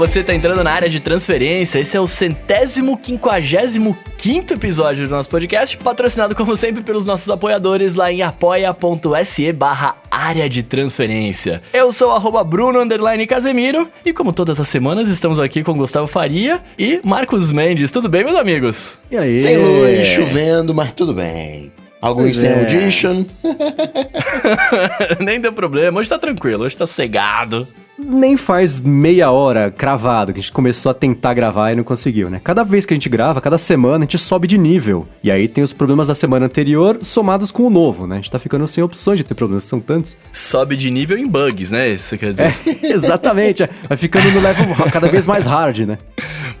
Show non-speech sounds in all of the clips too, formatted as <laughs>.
você tá entrando na área de transferência. Esse é o centésimo quinquagésimo quinto episódio do nosso podcast, patrocinado como sempre pelos nossos apoiadores lá em apoia.se barra área de transferência. Eu sou arroba Bruno Underline Casemiro e como todas as semanas estamos aqui com Gustavo Faria e Marcos Mendes. Tudo bem, meus amigos? E aí? Sem luz, chovendo, mas tudo bem. Alguns sem é. audition. <laughs> Nem deu problema, hoje tá tranquilo, hoje tá sossegado. Nem faz meia hora cravado que a gente começou a tentar gravar e não conseguiu, né? Cada vez que a gente grava, cada semana, a gente sobe de nível. E aí tem os problemas da semana anterior somados com o novo, né? A gente tá ficando sem opções de ter problemas, são tantos. Sobe de nível em bugs, né? Isso quer dizer. É, <laughs> exatamente. é. Vai ficando no level <laughs> cada vez mais hard, né?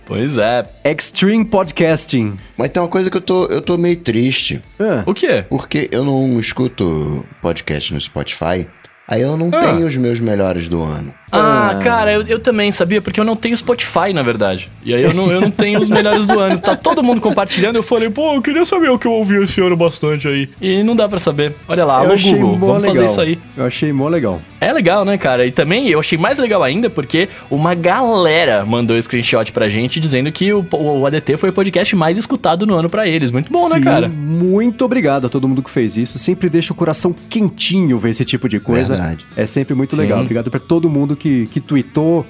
Pois é. Extreme Podcasting. Mas tem uma coisa que eu tô, eu tô meio triste. Ah, O quê? Porque eu não escuto podcast no Spotify. Aí eu não Ah. tenho os meus melhores do ano. Ah, cara, eu, eu também sabia, porque eu não tenho Spotify, na verdade. E aí eu não, eu não tenho os melhores do ano. Tá todo mundo compartilhando, eu falei, pô, eu queria saber o que eu ouvi esse ano bastante aí. E não dá pra saber. Olha lá, eu alô achei Google, vamos legal. fazer isso aí. Eu achei mó legal. É legal, né, cara? E também eu achei mais legal ainda porque uma galera mandou screenshot pra gente dizendo que o, o ADT foi o podcast mais escutado no ano pra eles. Muito bom, né, Sim, cara? Muito obrigado a todo mundo que fez isso. Sempre deixa o coração quentinho ver esse tipo de coisa. Verdade. É sempre muito Sim. legal. Obrigado pra todo mundo que, que tweetou.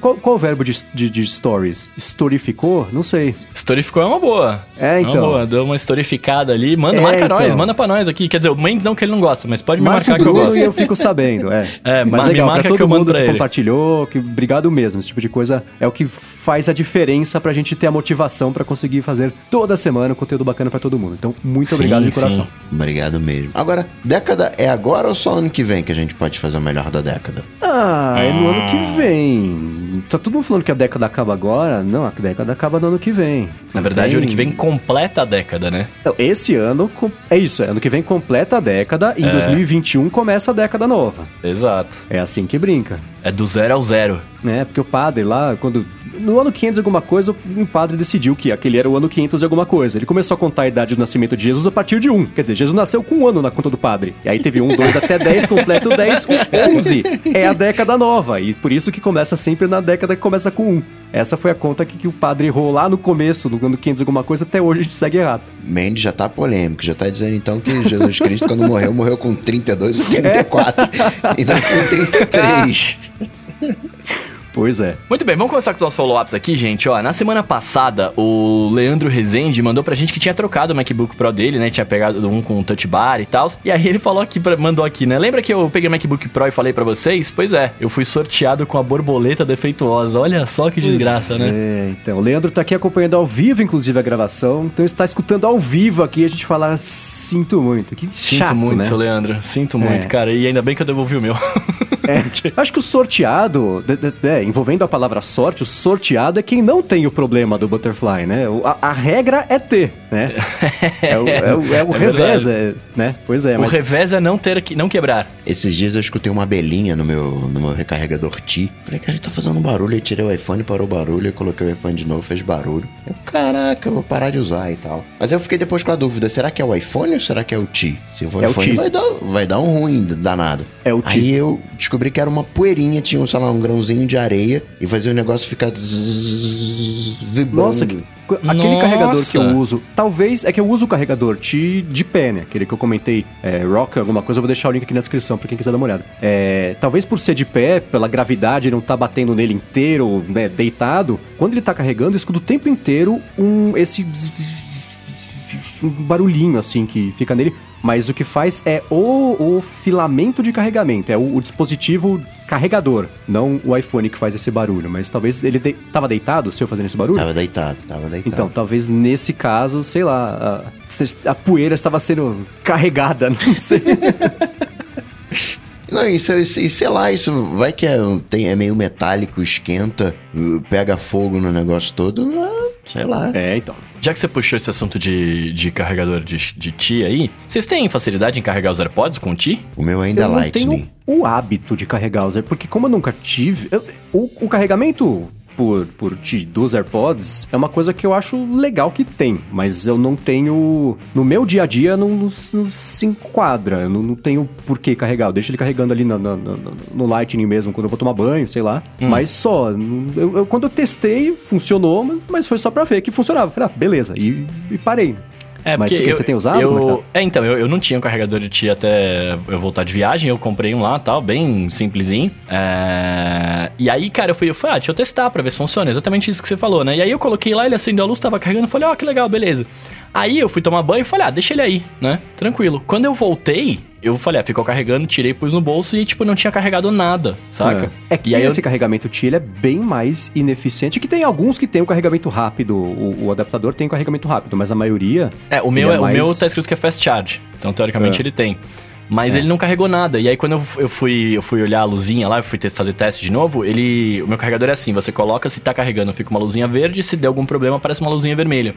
Qual, qual o verbo de, de, de stories? Storificou? Não sei. Historificou é uma boa. É, Uma então. boa, deu uma historificada ali. Manda, É, marca nós, então. manda pra nós aqui. Quer dizer, o Mendes não que ele não gosta, mas pode me Marca marcar que eu gosto. e eu fico sabendo, é. <laughs> É, Mas me legal, marca pra que eu todo mando mundo pra que ele. compartilhou, que obrigado mesmo. Esse tipo de coisa é o que faz a diferença pra gente ter a motivação pra conseguir fazer toda semana um conteúdo bacana pra todo mundo. Então, muito Sim, obrigado de sim. coração. Obrigado mesmo. Agora, década é agora ou só ano que vem que a gente pode fazer o melhor da década? Ah, é no ano que vem. Tá todo mundo falando que a década acaba agora? Não, a década acaba no ano que vem. Na verdade, tem- o ano que vem completa a década, né? Não, esse ano é isso, é ano que vem completa a década e em É. 2021 começa a década nova. Exato. É assim que brinca. É do zero ao zero. né? Porque o padre lá, quando. No ano 500 e alguma coisa, um padre decidiu que aquele era o ano 500 e alguma coisa. Ele começou a contar a idade do nascimento de Jesus a partir de 1. Quer dizer, Jesus nasceu com um ano na conta do padre. E aí teve 1, 2 até 10, <laughs> completo 10, o 11. É a década nova. E por isso que começa sempre na década que começa com 1. Essa foi a conta que, que o padre errou lá no começo do ano 500 e alguma coisa, até hoje a gente segue errado. Mendes já tá polêmico, já tá dizendo então que Jesus Cristo, quando morreu, morreu com 32 ou 34. e <laughs> não com 33. <laughs> Pois é. Muito bem, vamos começar com os nossos follow-ups aqui, gente. Ó, na semana passada, o Leandro Rezende mandou pra gente que tinha trocado o MacBook Pro dele, né? Tinha pegado um com touch bar e tal. E aí ele falou aqui, pra- mandou aqui, né? Lembra que eu peguei o MacBook Pro e falei pra vocês? Pois é, eu fui sorteado com a borboleta defeituosa. Olha só que desgraça, Pois né? É, então. O Leandro tá aqui acompanhando ao vivo, inclusive, a gravação. Então está escutando ao vivo aqui a gente falar sinto muito. Que Sinto chato, muito, né? seu Leandro. Sinto É. muito, cara. E ainda bem que eu devolvi o meu. <laughs> É, acho que o sorteado, de- de- é, envolvendo a palavra sorte, o sorteado é quem não tem o problema do butterfly, né? O- A, a regra é ter, né? <laughs> É o, é o, é o É revés, é, né? Pois é, o mas... revés é não ter que não quebrar. Esses dias eu escutei uma abelhinha no meu, no meu recarregador Ti. Falei, cara, ele tá fazendo um barulho. Aí tirei o iPhone, parou o barulho. Aí coloquei o iPhone de novo, fez barulho. Eu, caraca, eu vou parar de usar e tal. Mas eu fiquei depois com a dúvida: será que é o iPhone ou será que é o Ti? Se for É o iPhone, Ti. vai dar, vai dar um ruim danado. É o Ti. Aí eu descobri que era uma poeirinha, tinha, sei lá, um grãozinho de areia e fazia o negócio ficar zzz, vibrando. Nossa, que- aquele Nossa. carregador que eu uso, talvez, é que eu uso o carregador de, de pé, né? Aquele que eu comentei, é, Rock, alguma coisa, eu vou deixar o link aqui na descrição pra quem quiser dar uma olhada. É, talvez por ser de pé, pela gravidade, não tá batendo nele inteiro, né, deitado, quando ele tá carregando, eu escuto o tempo inteiro um, esse um barulhinho assim que fica nele, mas o que faz é o, o filamento de carregamento, é o, o dispositivo carregador, não o iPhone que faz esse barulho, mas talvez ele de, tava deitado, se eu fazendo esse barulho? Tava deitado, tava deitado. Então, talvez nesse caso, sei lá, a, a poeira estava sendo carregada, <laughs> não sei. Não, isso, isso, sei lá, isso vai que é, tem, é meio metálico, esquenta, pega fogo no negócio todo, ah, sei lá. é, então. Já que você puxou esse assunto de, de carregador de, de Ti aí, vocês têm facilidade em carregar os AirPods com o Ti? O meu ainda é não Lightning. tenho o hábito de carregar os porque como eu nunca tive, eu- o, o carregamento por, por ti dos AirPods é uma coisa que eu acho legal que tem, mas eu não tenho. No meu dia a dia não, não, não se enquadra. Eu não, não tenho por que carregar. Eu deixo ele carregando ali no, Lightning mesmo, quando eu vou tomar banho, sei lá. Hum. Mas só. Eu, eu- quando eu testei, funcionou, mas, mas foi só pra ver que funcionava. Falei, ah, beleza. E, e parei. É, Mas porque porque eu, você tem usado? Eu, é que é, então, eu, eu não tinha um carregador de ti até eu voltar de viagem, eu comprei um lá, tal, bem simplesinho. É, E aí, cara, eu fui, eu falei, ah, deixa eu testar pra ver se funciona, exatamente isso que você falou, né? E aí eu coloquei lá, ele acendeu a luz, tava carregando, eu falei, ó, que legal, beleza. Aí eu fui tomar banho e falei, ah, deixa ele aí, né? Tranquilo. Quando eu voltei, eu falei, ah, ficou carregando, tirei, pus no bolso e, tipo, não tinha carregado nada, saca? É, É que e aí eu- esse carregamento TI ele é bem mais ineficiente. Que tem alguns que tem o carregamento rápido, o, o adaptador tem o carregamento rápido, mas a maioria. É, o meu, é é o meu mais- tá escrito que é fast charge. Então, teoricamente, É. ele tem. Mas ele não carregou nada. E aí, quando eu, eu, fui, eu fui olhar a luzinha lá, eu fui fazer teste de novo, ele. O meu carregador é assim: você coloca, se tá carregando, fica uma luzinha verde, se der algum problema, aparece uma luzinha vermelha.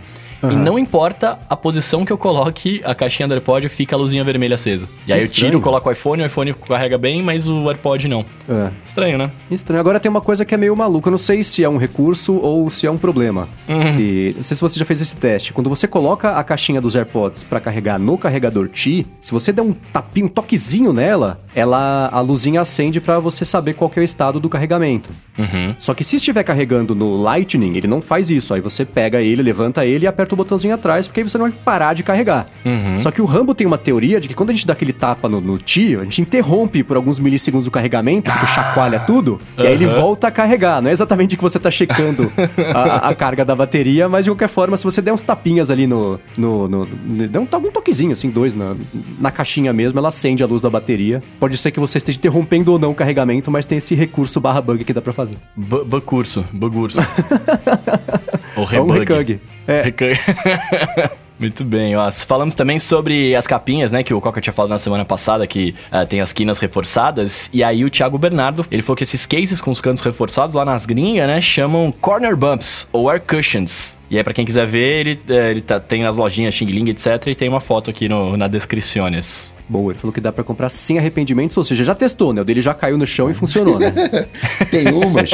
E não importa a posição que eu coloque, a caixinha do AirPod fica a luzinha vermelha acesa. E aí eu tiro, coloco o iPhone, o iPhone carrega bem, mas o AirPod não. É. Estranho, né? Estranho. Agora tem uma coisa que é meio maluca. Eu não sei se é um recurso ou se é um problema. Uhum. E não sei se você já fez esse teste. Quando você coloca a caixinha dos AirPods pra carregar no carregador Ti, se você der um tapinho, um toquezinho nela, ela a luzinha acende pra você saber qual é o estado do carregamento. Uhum. Só que se estiver carregando no Lightning, ele não faz isso. Aí você pega ele, levanta ele e aperta o botãozinho atrás, porque aí você não vai parar de carregar. Uhum. Só que o Rambo tem uma teoria de que quando a gente dá aquele tapa no, no Ti, a gente interrompe por alguns milissegundos o carregamento, porque chacoalha tudo, e aí ele volta a carregar. Não é exatamente que você tá checando <laughs> a, a carga da bateria, mas de qualquer forma, se você der uns tapinhas ali no. no, no, no der um, um toquezinho, assim, dois na, na caixinha mesmo, ela acende a luz da bateria. Pode ser que você esteja interrompendo ou não o carregamento, mas tem esse recurso barra bug que dá pra fazer. Bu- Bacurso, bugurso. <laughs> Ou É um rebug. recug. É. Recug. <laughs> Muito bem, ó. Falamos também sobre as capinhas, né? Que o Coca tinha falado na semana passada, que ah, tem as quinas reforçadas. E aí o Thiago Bernardo, ele falou que esses cases com os cantos reforçados lá nas gringas, né? Chamam corner bumps ou air cushions. E aí, pra quem quiser ver, ele, eh, ele tá- tem nas lojinhas Xing Ling, etc. E tem uma foto aqui no, na descrições. Boa, ele falou que dá pra comprar sem arrependimentos, ou seja, já testou, né? O dele já caiu no chão e funcionou, né? <laughs> Tem umas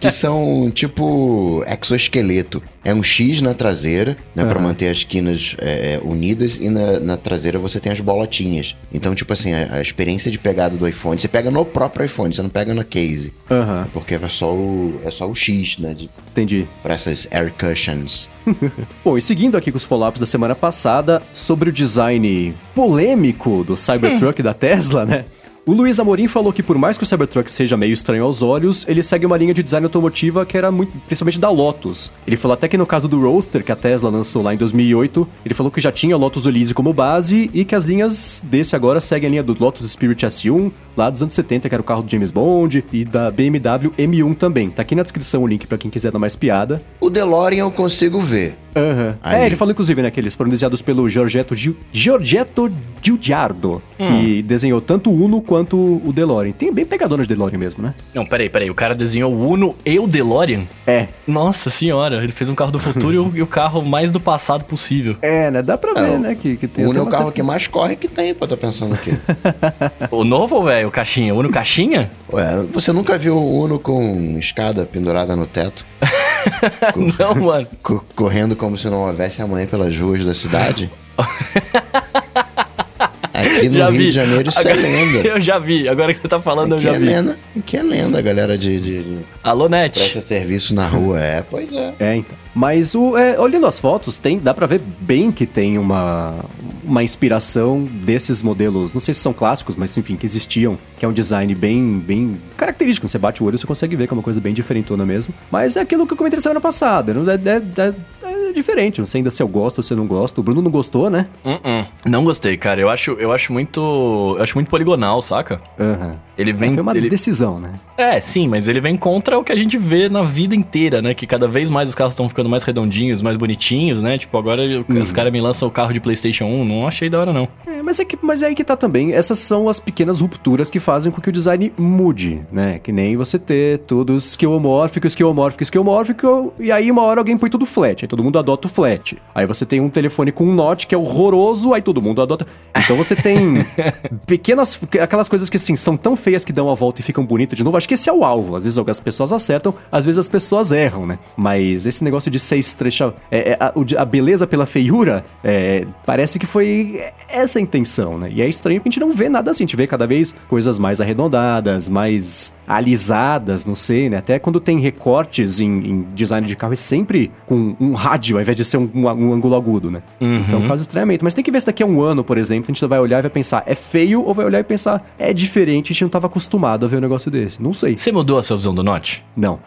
que são tipo exoesqueleto. É um X na traseira, né? Pra Aham. manter as quinas é, é, unidas e na, na traseira você tem as bolotinhas. Então, tipo assim, a, a experiência de pegada do iPhone, você pega no próprio iPhone, você não pega na case. Aham, Porque é só o, é só o X, né? De, entendi. pra essas air cushions. <laughs> Bom, e seguindo aqui com os follow-ups da semana passada, sobre o design polêmico do Cybertruck da Tesla, né? O Luiz Amorim falou que por mais que o Cybertruck seja meio estranho aos olhos, ele segue uma linha de design automotiva que era muito, principalmente da Lotus. Ele falou até que no caso do Roadster, que a Tesla lançou lá em 2008, ele falou que já tinha o Lotus Elise como base e que as linhas desse agora seguem a linha do Lotus Spirit S1, lá dos anos 70, que era o carro do James Bond, e da BMW M1 também. Tá aqui na descrição o link pra quem quiser dar mais piada. O DeLorean eu consigo ver. Aham. Aí. É, ele falou inclusive, né, que eles foram desenhados pelo Giorgetto. Giorgetto Giugiardo, que desenhou tanto o Uno quanto o DeLorean. Tem bem pegadona de DeLorean mesmo, né? Não, peraí, peraí. O cara desenhou o Uno e o DeLorean? É. Nossa senhora, ele fez um carro do futuro e, o, o carro mais do passado possível. É, né? Dá pra ver, É, né, que, que tem... o Uno é o carro que mais corre que tem, pô, tá pensando o quê? <laughs> O novo, velho, o caixinha? O Uno caixinha? Ué, você nunca viu o Uno com escada pendurada no teto? <laughs> Não, mano. Co- correndo como se não houvesse amanhã pelas ruas da cidade? <laughs> Aqui no Já Rio vi. de Janeiro isso é Agora- lenda. <laughs> Eu já vi, agora que você tá falando, eu Aqui já é vi. lenda. Aqui é lenda, galera de, de, de Alô, Net. presta serviço na rua. É, pois é. É, então. Mas o, é, olhando as fotos, tem, dá pra ver bem que tem uma, uma inspiração desses modelos, não sei se são clássicos, mas enfim, que existiam, que é um design bem, bem característico. Quando você bate o olho, você consegue ver que é uma coisa bem diferentona mesmo. Mas é aquilo que eu comentei semana passada, não é, é- é- é diferente, não sei ainda se eu gosto ou se eu não gosto. O Bruno não gostou, né? Uh-uh. Não gostei, cara. Eu acho, eu acho muito. Eu acho muito poligonal, saca? Aham. Ele vem. Foi uma ele- decisão, né? É, sim, mas ele vem contra o que a gente vê na vida inteira, né? Que cada vez mais os carros estão ficando mais redondinhos, mais bonitinhos, né? Tipo, agora os caras me lançam o carro de PlayStation 1. Não achei da hora, não. É, mas é, que, mas é aí que tá também. Essas são as pequenas rupturas que fazem com que o design mude, né? Que nem você ter tudo esquemórfico, esquemórfico, esquemórfico, e aí uma hora alguém põe tudo flat. Aí todo mundo adota o flat. Aí você tem um telefone com um Note que é horroroso, aí todo mundo adota. Então você tem <laughs> pequenas, aquelas coisas que assim, são tão feias que dão a volta e ficam bonitas de novo. Acho que esse é o alvo. Às vezes as pessoas acertam, às vezes as pessoas erram, né? Mas esse negócio de ser estrecha, é, é, a, a, beleza pela feiura, é, parece que foi essa a intenção, né? E é estranho que a gente não vê nada assim, a gente vê cada vez coisas mais arredondadas, mais alisadas, não sei, né? Até quando tem recortes em, em design de carro, é sempre com um rádio, ao invés de ser um, um, um ângulo agudo, né? Uhum. Então, quase estranhamento. Mas tem que ver se daqui a um ano, por exemplo, a gente vai olhar e vai pensar, é feio, ou vai olhar e pensar, é diferente, a gente não estava acostumado a ver um negócio desse. Não sei. Você mudou a sua visão do Note? Não.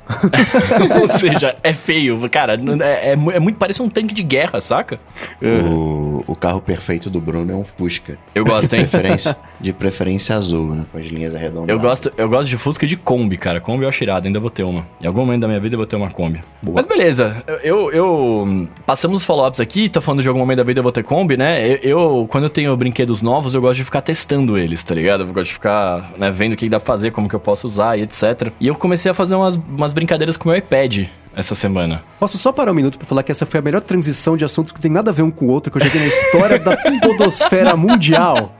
<laughs> ou seja, é feio, cara. É, é, é, muito, parece um tanque de guerra, saca? O, o carro perfeito do Bruno é um Fusca. Eu gosto, hein? De preferência, de preferência azul, né? Com as linhas arredondadas. Eu gosto, eu gosto de Fusca de Kombi, cara. Kombi eu acho irado, ainda vou ter uma. Em algum momento da minha vida eu vou ter uma Kombi. Boa. Mas beleza, eu, eu passamos os follow-ups aqui, tô falando de algum momento da vida eu vou ter né? Eu, eu, quando eu tenho brinquedos novos, eu gosto de ficar testando eles, tá ligado? Eu gosto de ficar, né, vendo o que dá pra fazer, como que eu posso usar e etc. E eu comecei a fazer umas, umas brincadeiras com o meu iPad essa semana. Posso só parar um minuto para falar que essa foi a melhor transição de assuntos que tem nada a ver um com o outro que eu vi na história da <laughs> podosfera mundial.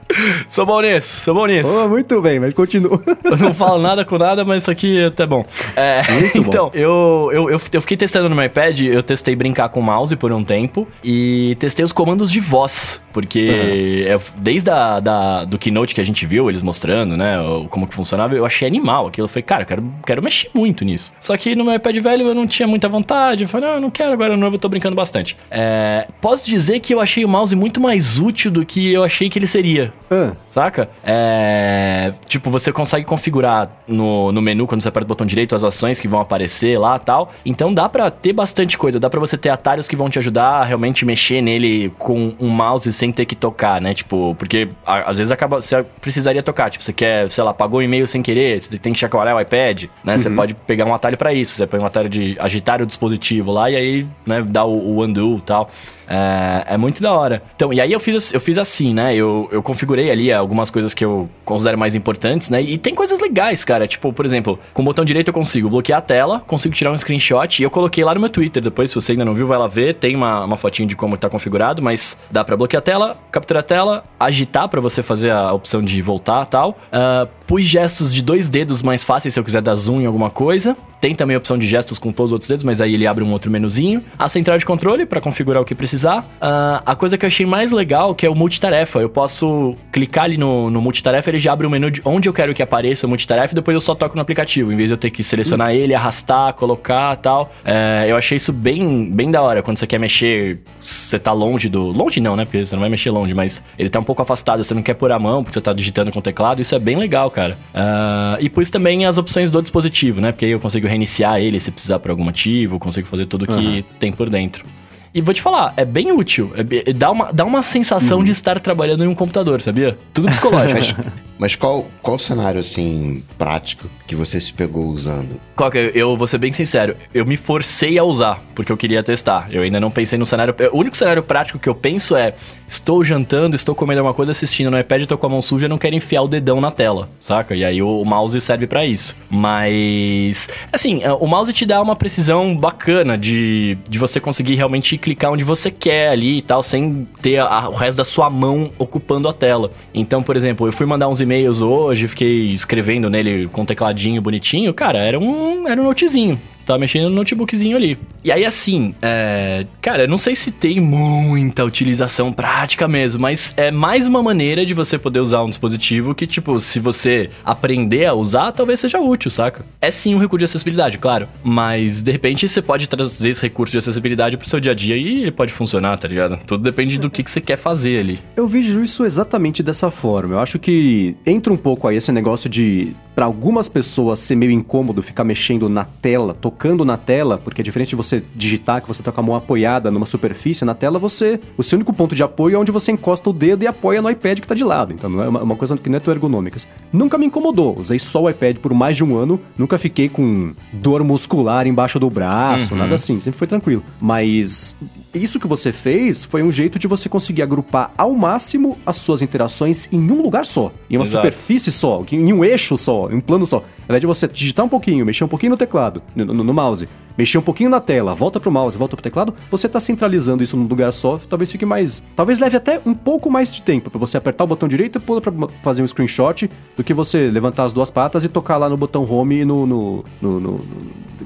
Sou bom nisso, sou bom nisso. Oh, muito bem, mas continua. Eu não falo nada com nada, mas isso aqui é até bom. É, então, bom. Eu, eu, eu, eu, fiquei testando no meu iPad, eu testei brincar com o mouse por um tempo e testei os comandos de voz, porque uhum. é, desde a, da, do Keynote que a gente viu, eles mostrando, né, como que funcionava, eu achei animal aquilo. Eu falei, cara, quero, quero mexer muito nisso. Só que no meu iPad velho eu não tinha muita vontade, eu falei, não, ah, não quero, agora no novo eu tô brincando bastante. É, posso dizer que eu achei o mouse muito mais útil do que eu achei que ele seria. Uh. Saca? É. Tipo, você consegue configurar no, no menu, quando você aperta o botão direito, as ações que vão aparecer lá tal. Então dá pra ter bastante coisa. Dá pra você ter atalhos que vão te ajudar a realmente mexer nele com um mouse sem ter que tocar, né? Tipo, porque a, às vezes acaba. Você precisaria tocar. Tipo, você quer, sei lá, pagou um e-mail sem querer, você tem que chacoalhar o iPad, né? Uhum. Você pode pegar um atalho para isso. Você põe um atalho de agitar o dispositivo lá e aí, né, dá o, o undo e tal. É, é, muito da hora. Então, e aí eu fiz, eu fiz assim, né? Eu, eu configurei ali algumas coisas que eu considero mais importantes, né? E tem coisas legais, cara. Tipo, por exemplo, com o botão direito eu consigo bloquear a tela, consigo tirar um screenshot e eu coloquei lá no meu Twitter. Depois, se você ainda não viu, vai lá ver. Tem uma, uma fotinho de como tá configurado, mas dá para bloquear a tela, capturar a tela, agitar para você fazer a opção de voltar tal. Uh, pus gestos de dois dedos mais fáceis se eu quiser dar zoom em alguma coisa. Tem também a opção de gestos com todos os outros dedos, mas aí ele abre um outro menuzinho. A central de controle para configurar o que precisar. Uh, a coisa que eu achei mais legal que é o multitarefa. Eu posso clicar ali no, no multitarefa, ele já abre o menu de onde eu quero que apareça o multitarefa e depois eu só toco no aplicativo, em vez de eu ter que selecionar ele, arrastar, colocar tal. É, eu achei isso bem, bem da hora. Quando você quer mexer, você tá longe do. Longe não, né? Porque você não vai mexer longe, mas ele tá um pouco afastado, você não quer pôr a mão, porque você tá digitando com o teclado. Isso é bem legal, cara. Uh, e pus também as opções do dispositivo, né? Porque aí eu consigo reiniciar ele se precisar por algum motivo, consigo fazer tudo que uhum. tem por dentro. E vou te falar, é bem útil. É, dá, uma, dá uma sensação uhum. de estar trabalhando em um computador, sabia? Tudo psicológico. mas, mas qual, qual cenário, assim, prático que você se pegou usando? É? Eu vou ser bem sincero, eu me forcei a usar, porque eu queria testar. Eu ainda não pensei no cenário... O único cenário prático que eu penso é, estou jantando, estou comendo alguma coisa, assistindo no iPad, tô com a mão suja, não quero enfiar o dedão na tela, saca? E aí o, o mouse serve para isso. Mas, assim, o mouse te dá uma precisão bacana de, de você conseguir realmente clicar onde você quer ali e tal, sem ter a, o resto da sua mão ocupando a tela. Então, por exemplo, eu fui mandar uns e-mails hoje, fiquei escrevendo nele com um tecladinho bonitinho, cara, era um, era um notezinho. Tava mexendo no notebookzinho ali. E aí, assim, é... cara, não sei se tem muita utilização prática mesmo, mas é mais uma maneira de você poder usar um dispositivo que, tipo, se você aprender a usar, talvez seja útil, saca? É sim um recurso de acessibilidade, claro. Mas, de repente, você pode trazer esse recurso de acessibilidade pro seu dia a dia e ele pode funcionar, tá ligado? Tudo depende do que, que você quer fazer ali. Eu vejo isso exatamente dessa forma. Eu acho que entra um pouco aí esse negócio de, para algumas pessoas, ser meio incômodo ficar mexendo na tela, tocando tocando na tela, porque é diferente de você digitar, que você tá com a mão apoiada numa superfície, na tela você. O seu único ponto de apoio é onde você encosta o dedo e apoia no iPad que tá de lado. Então não é uma, uma coisa que não é tão ergonômica. Nunca me incomodou. Usei só o iPad por mais de um ano, nunca fiquei com dor muscular embaixo do braço, uhum. nada assim, sempre foi tranquilo. Mas isso que você fez foi um jeito de você conseguir agrupar ao máximo as suas interações em um lugar só, em uma Exato. superfície só, em um eixo só. em um plano só. Ao invés de você digitar um pouquinho, mexer um pouquinho no teclado, no, no, no mouse, mexer um pouquinho na tela, volta pro mouse, volta pro teclado, você tá centralizando isso num lugar só, talvez fique mais. Talvez leve até um pouco mais de tempo para você apertar o botão direito e pôr pra fazer um screenshot do que você levantar as duas patas e tocar lá no botão home e no, no, no, no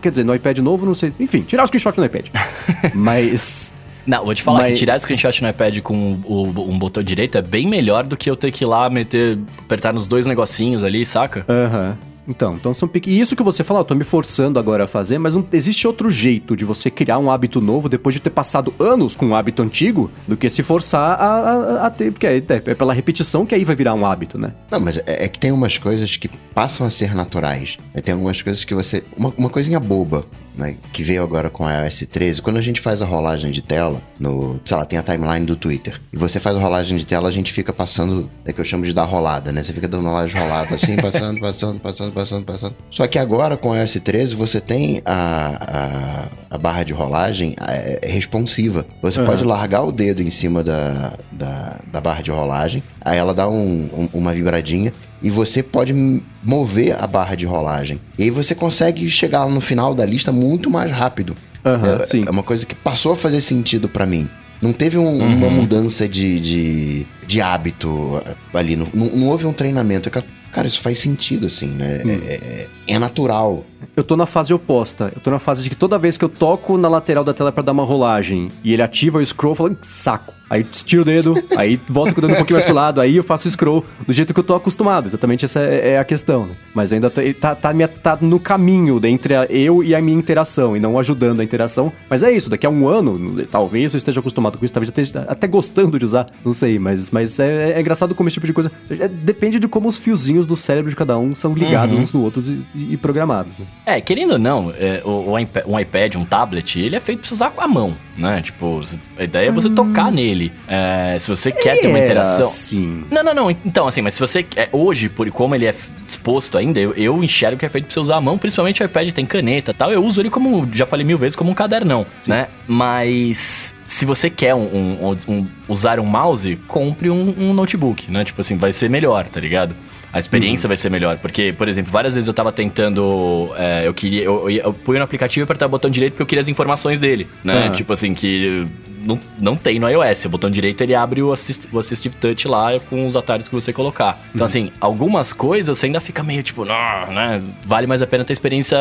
Quer dizer, no iPad novo, não sei. Enfim, tirar o screenshot no iPad. <laughs> Mas. Não, vou te falar Mas- que tirar screenshot no iPad com o, um botão direito é bem melhor do que eu ter que ir lá meter, apertar nos dois negocinhos ali, saca? Aham. Então, então são pequenos. E isso que você falou, eu tô me forçando agora a fazer, mas não existe outro jeito de você criar um hábito novo depois de ter passado anos com um hábito antigo do que se forçar a, a, a ter. Porque é, é pela repetição que aí vai virar um hábito, né? Não, mas é, é que tem umas coisas que passam a ser naturais. Tem algumas coisas que você. Uma, uma coisinha boba, né? Que veio agora com a iOS 13. Quando a gente faz a rolagem de tela, no. Sei lá, tem a timeline do Twitter. E você faz a rolagem de tela, a gente fica passando. É que eu chamo de dar rolada, né? Você fica dando rolagem rolada assim, passando, passando, passando, passando, passando. Só que agora com a iOS 13, você tem a, a, a barra de rolagem é, é responsiva. Você Aham. pode largar o dedo em cima da, da, da barra de rolagem, aí ela dá um- um- uma vibradinha e você pode mover a barra de rolagem. E aí você consegue chegar no final da lista muito mais rápido. Aham, é, sim. é uma coisa que passou a fazer sentido pra mim. Não teve um- uma mudança de, de, de hábito ali. Não, não, não houve um treinamento. Cara, isso faz sentido, assim, né? É, é- é natural. Eu tô na fase oposta. Eu tô na fase de que toda vez que eu toco na lateral da tela pra dar uma rolagem e ele ativa o scroll, eu falo, saco. Aí tiro o dedo, aí volto com o dedo um pouquinho mais pro lado, aí eu faço scroll do jeito que eu tô acostumado. Exatamente essa é, é a questão, né? Mas ainda tô- tá, tá, minha- tá no caminho entre a- eu e a minha interação, e não ajudando a interação. Mas é isso, daqui a um ano, talvez eu esteja acostumado com isso, talvez eu esteja até gostando de usar, não sei, mas, mas é, é engraçado como esse tipo de coisa. é- depende de como os fiozinhos do cérebro de cada um são ligados uns no outros e, e programados. Né? É, querendo ou não, é, o, um iPad, um tablet, ele é feito pra você usar com a mão, né? Tipo, a ideia é você tocar nele. É, se você quer ter uma Era interação. Assim. Não, não, não. Então, assim, mas se você. É, hoje, por como ele é disposto ainda, eu, eu enxergo que é feito pra você usar a mão, principalmente o iPad tem caneta e tal. Eu uso ele como, já falei mil vezes, como um cadernão, né? Mas se você quer um, um- um- usar um mouse, compre um, um notebook, né? Tipo assim, vai ser melhor, tá ligado? A experiência vai ser melhor. Porque, por exemplo, várias vezes eu tava tentando. é, eu queria. Eu, eu, eu punho no aplicativo e apertava o botão direito porque eu queria as informações dele, né? Ah. Tipo assim, que não, não tem no iOS. O botão direito ele abre o, assist, o Assistive Touch lá com os atalhos que você colocar. Então, assim, algumas coisas você ainda fica meio tipo, né? Vale mais a pena ter a experiência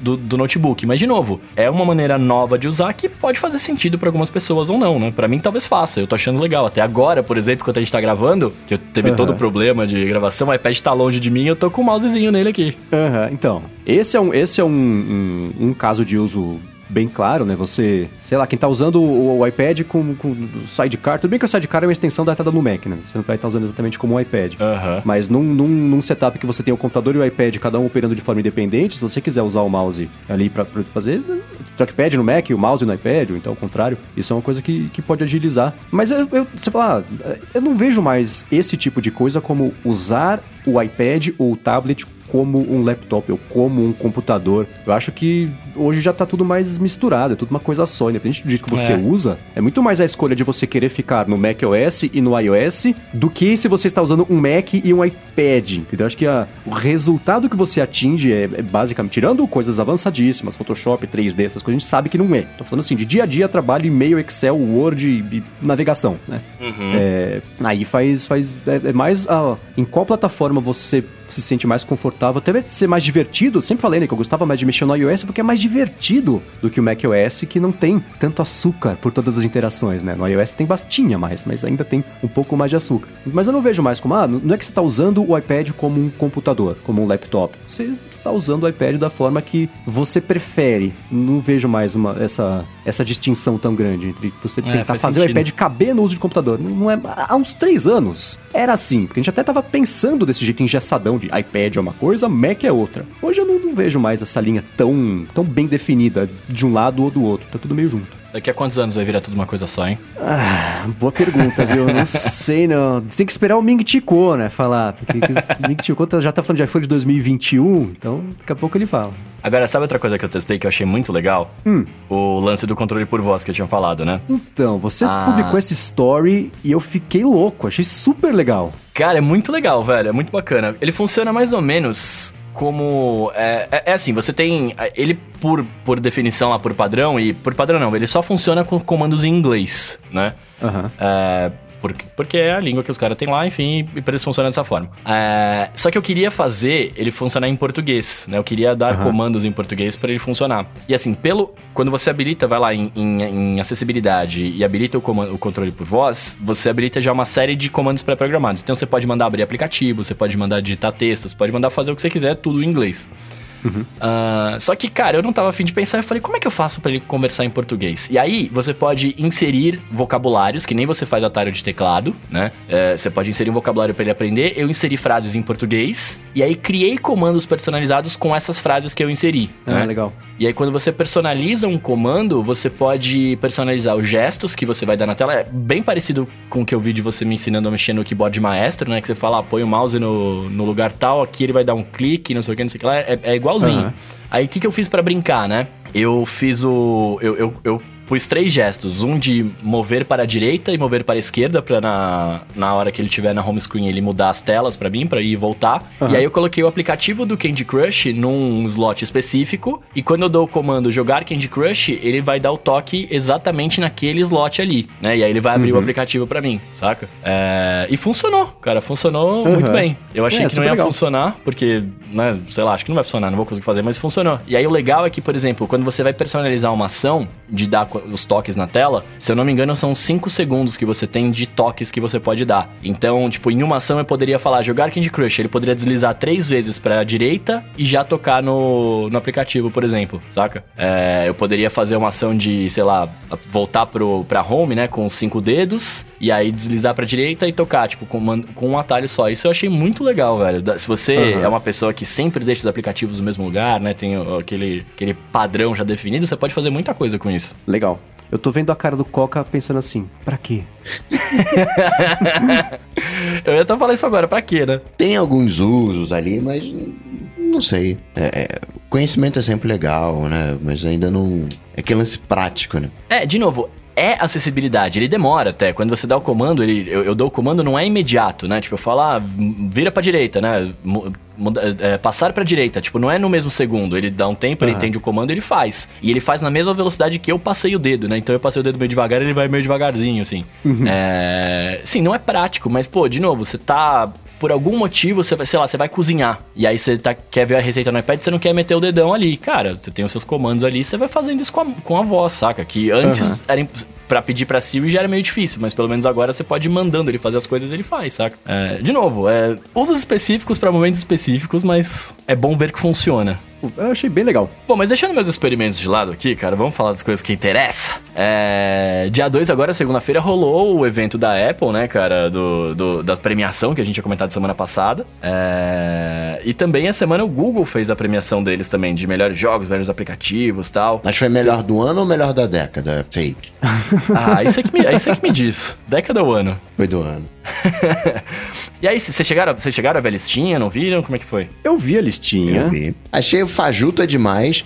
do, do notebook. Mas, de novo, é uma maneira nova de usar que pode fazer sentido pra algumas pessoas ou não, né? Pra mim, talvez faça. Eu tô achando legal. Até agora, por exemplo, quando a gente tá gravando, que eu teve Aham. todo o problema de gravação, o iPad tá longe de mim eu tô com o mousezinho nele aqui. Aham, então. Esse é, um, esse é um, um, um caso de uso bem claro, né? Você, sei lá, quem tá usando o, o iPad com, com o sidecar, tudo bem que o sidecar é uma extensão da entrada no Mac, né? Você não vai estar usando exatamente como um iPad. Mas num, num, num setup que você tem o computador e o iPad, cada um operando de forma independente, se você quiser usar o mouse ali pra, pra fazer trackpad no Mac, o mouse no iPad, ou então ao contrário, isso é uma coisa que, que pode agilizar. Mas eu, eu- você fala, ah, eu não vejo mais esse tipo de coisa como usar o iPad ou o tablet como um laptop ou como um computador. Eu acho que hoje já tá tudo mais misturado, é tudo uma coisa só. Independente do jeito que você É. usa, é muito mais a escolha de você querer ficar no macOS e no iOS do que se você está usando um Mac e um iPad, entendeu? Acho que a- o resultado que você atinge é, é basicamente, tirando coisas avançadíssimas, Photoshop, 3D, essas coisas, a gente sabe que não é. Tô falando assim, de dia a dia, trabalho, e-mail, Excel, Word e, e navegação, né? É, aí faz. faz é, é mais. ah, em qual plataforma você se sente mais confortável? Até vai ser mais divertido. Sempre falei, né? Que eu gostava mais de mexer no iOS porque é mais divertido do que o macOS, que não tem tanto açúcar por todas as interações, né? No iOS tem bastinha mais, mas ainda tem um pouco mais de açúcar. Mas eu não vejo mais como, ah, não é que você está usando o iPad como um computador, como um laptop. Você está usando o iPad da forma que você prefere. Não vejo mais uma, essa, essa distinção tão grande entre você tentar faz fazer sentido. o iPad caber no uso de computador. Não é, há uns três anos era assim, porque a gente até tava pensando desse jeito engessadão de iPad é uma coisa, Mac é outra. Hoje eu não, não vejo mais essa linha tão, tão bem definida de um lado ou do outro, tá tudo meio junto. Daqui a quantos anos vai virar tudo uma coisa só, hein? Ah, boa pergunta, viu? Não <laughs> sei não. Tem que esperar o Ming Chico, né, falar, porque o Ming Chico tá- já tá falando de iPhone de 2021, então daqui a pouco ele fala. Agora, sabe outra coisa que eu testei que eu achei muito legal? Hum. O lance do controle por voz que eu tinha falado, né? Então, você Ah. publicou esse story e eu fiquei louco, achei super legal. Cara, é muito legal, velho. É muito bacana. Ele funciona mais ou menos como. É, é, é assim, você tem. Ele, por, por definição lá, por padrão, e por padrão não, ele só funciona com comandos em inglês, né? Aham. É, porque, porque é a língua que os caras têm lá, enfim, e pra eles funcionam dessa forma. É, só que eu queria fazer ele funcionar em português, né? Eu queria dar comandos em português para ele funcionar. E assim, pelo. Quando você habilita, vai lá em, em- em acessibilidade e habilita o, comando, o controle por voz, você habilita já uma série de comandos pré-programados. Então você pode mandar abrir aplicativo, você pode mandar digitar textos, pode mandar fazer o que você quiser, tudo em inglês. Ah, só que, cara, eu não tava afim de pensar. Eu falei, como é que eu faço pra ele conversar em português? E aí, você pode inserir vocabulários, que nem você faz atalho de teclado, né? É, você pode inserir um vocabulário pra ele aprender. Eu inseri frases em português. E aí, criei comandos personalizados com essas frases que eu inseri. Ah, né? legal. E aí, quando você personaliza um comando, você pode personalizar os gestos que você vai dar na tela. É bem parecido com o que eu vi de você me ensinando a mexer no keyboard maestro, né? Que você fala, ah, põe o mouse no, no lugar tal, aqui ele vai dar um clique, não sei o que, não sei o que lá. É, é igualzinho. Aham. Aí, o que, que eu fiz pra brincar, né? Eu fiz o... Eu, eu, eu pus três gestos. Um de mover para a direita e mover para a esquerda, pra na, na hora que ele estiver na home screen ele mudar as telas pra mim, pra ir e voltar. Aham. E aí eu coloquei o aplicativo do Candy Crush num slot específico. E quando eu dou o comando jogar Candy Crush, ele vai dar o toque exatamente naquele slot ali, né? E aí ele vai abrir o aplicativo pra mim, saca? É, E funcionou, cara, funcionou Aham. muito bem. Eu achei É, que não ia legal. funcionar, porque, né, sei lá, acho que não vai funcionar, não vou conseguir fazer, mas funcionou. E aí o legal é que, por exemplo, quando você vai personalizar uma ação, de dar os toques na tela, se eu não me engano, são 5 segundos que você tem de toques que você pode dar. Então, tipo, em uma ação eu poderia falar jogar Candy Crush, ele poderia deslizar três vezes pra direita e já tocar no, no aplicativo, por exemplo, saca? É, eu poderia fazer uma ação de, sei lá, voltar pro, pra home, né, com os cinco dedos, e aí deslizar pra direita e tocar, tipo, com, com um atalho só. Isso eu achei muito legal, velho. Se você Aham. é uma pessoa que sempre deixa os aplicativos no mesmo lugar, né, tem aquele, aquele padrão já definido, você pode fazer muita coisa com isso. Legal. Eu tô vendo a cara do Coca pensando assim, pra quê? <laughs> Eu ia até falar isso agora, pra quê, né? Tem alguns usos ali, mas não sei. É, é, conhecimento é sempre legal, né? Mas ainda não. É que lance prático, né? É, de novo, é acessibilidade. Ele demora até. Quando você dá o comando, ele, eu, eu dou o comando, não é imediato, né? Tipo, eu falo, ah, vira pra direita, né? Mu- muda- é, passar pra direita. Tipo, não é no mesmo segundo. Ele dá um tempo, ele Aham. entende o comando ele faz. E ele faz na mesma velocidade que eu passei o dedo, né? Então eu passei o dedo meio devagar, ele vai meio devagarzinho, assim. É... Sim, não é prático, mas, pô, de novo, você tá. Por algum motivo, você vai, sei lá, você vai cozinhar. E aí você tá, quer ver a receita no iPad, você não quer meter o dedão ali. Cara, você tem os seus comandos ali, você vai fazendo isso com a, com a voz, saca? Que antes era imp- pra pedir pra Siri já era meio difícil, mas pelo menos agora você pode ir mandando ele fazer as coisas ele faz, saca? É, de novo, é usos específicos pra momentos específicos, mas é bom ver que funciona. Eu achei bem legal. Bom, mas deixando meus experimentos de lado aqui, cara, vamos falar das coisas que interessam. É, dia 2 agora, segunda-feira, rolou o evento da Apple, né, cara, do, do- da premiação que a gente tinha comentado semana passada. É, e também a semana o Google fez a premiação deles também, de melhores jogos, melhores aplicativos tal. Mas foi melhor do ano ou melhor da década? Fake. <laughs> Ah, isso é que me, isso é que me diz. Década ou ano? Foi do ano. <laughs> E aí, vocês chegaram, vocês chegaram a ver a listinha, não viram? Como é que foi? Eu vi a listinha. Eu vi. Achei fajuta demais.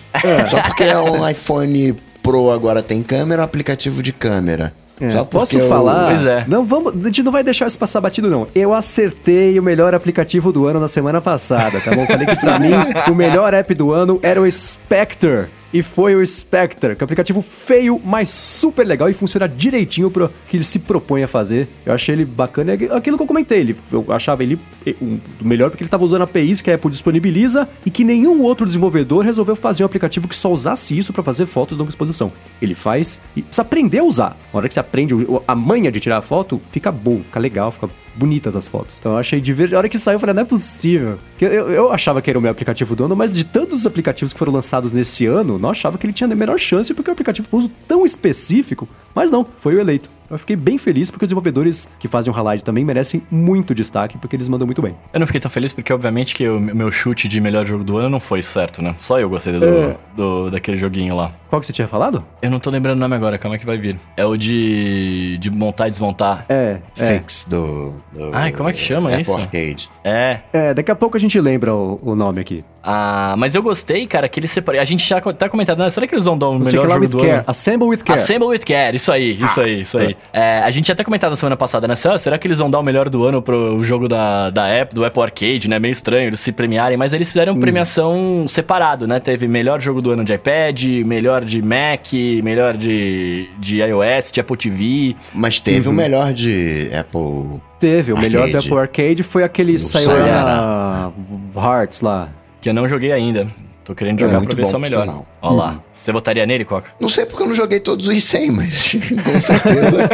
Só porque é um iPhone Pro agora tem câmera, um aplicativo de câmera. É, Só posso eu- falar? Pois é. Não, vamos, a gente não vai deixar isso passar batido, não. Eu acertei o melhor aplicativo do ano na semana passada, tá bom? Falei que pra <laughs> mim o melhor app do ano era o Spectre. E foi o Spectre, que é um aplicativo feio, mas super legal e funciona direitinho pro que ele se propõe a fazer. Eu achei ele bacana. É aquilo que eu comentei, ele, eu achava ele eh, um- melhor porque ele estava usando APIs que a Apple disponibiliza e que nenhum outro desenvolvedor resolveu fazer um aplicativo que só usasse isso para fazer fotos de longa exposição. Ele faz e precisa aprender a usar. Na hora que você aprende a manha de tirar a foto, fica bom, fica legal, fica bonitas as fotos. Então eu achei divertido. A hora que saiu, eu falei, não é possível. Eu, eu achava que era o meu aplicativo do ano, mas de todos os aplicativos que foram lançados nesse ano, não achava que ele tinha a menor chance, porque é um aplicativo com uso tão específico. Mas não, foi o eleito. Eu fiquei bem feliz porque os desenvolvedores que fazem o Halide também merecem muito destaque, porque eles mandam muito bem. Eu não fiquei tão feliz porque, obviamente, que o meu chute de melhor jogo do ano não foi certo, né? Só eu gostei do, É. do- daquele joguinho lá. Qual que você tinha falado? Eu não tô lembrando o nome agora, calma que vai vir. É o de, de montar e desmontar. É, é. Fix do, do. Ai, como é que chama Apple isso? Arcade. É. É, daqui a pouco a gente lembra o, o nome aqui. Ah, mas eu gostei, cara, que eles separam. A gente já tá comentando, né? Será que eles vão dar o melhor jogo with do care. ano? Assemble with care. Assemble with Care, isso aí, isso aí, isso aí. É, a gente tinha até comentado na semana passada, né? Será, será que eles vão dar o melhor do ano pro jogo da, da Apple, do Apple Arcade, né? Meio estranho eles se premiarem, mas eles fizeram premiação separado, né? Teve melhor jogo do ano de iPad, melhor de Mac, melhor de, de iOS, de Apple TV. Mas teve Uhum. o melhor de Apple. Teve, o melhor do Arcade. Apple Arcade foi aquele saiu na Hearts lá. Que eu não joguei ainda. Tô querendo É, jogar muito pra ver se é o melhor. Ó lá. Você votaria nele, Coca? Não sei porque eu não joguei todos os 100, mas <laughs> com certeza.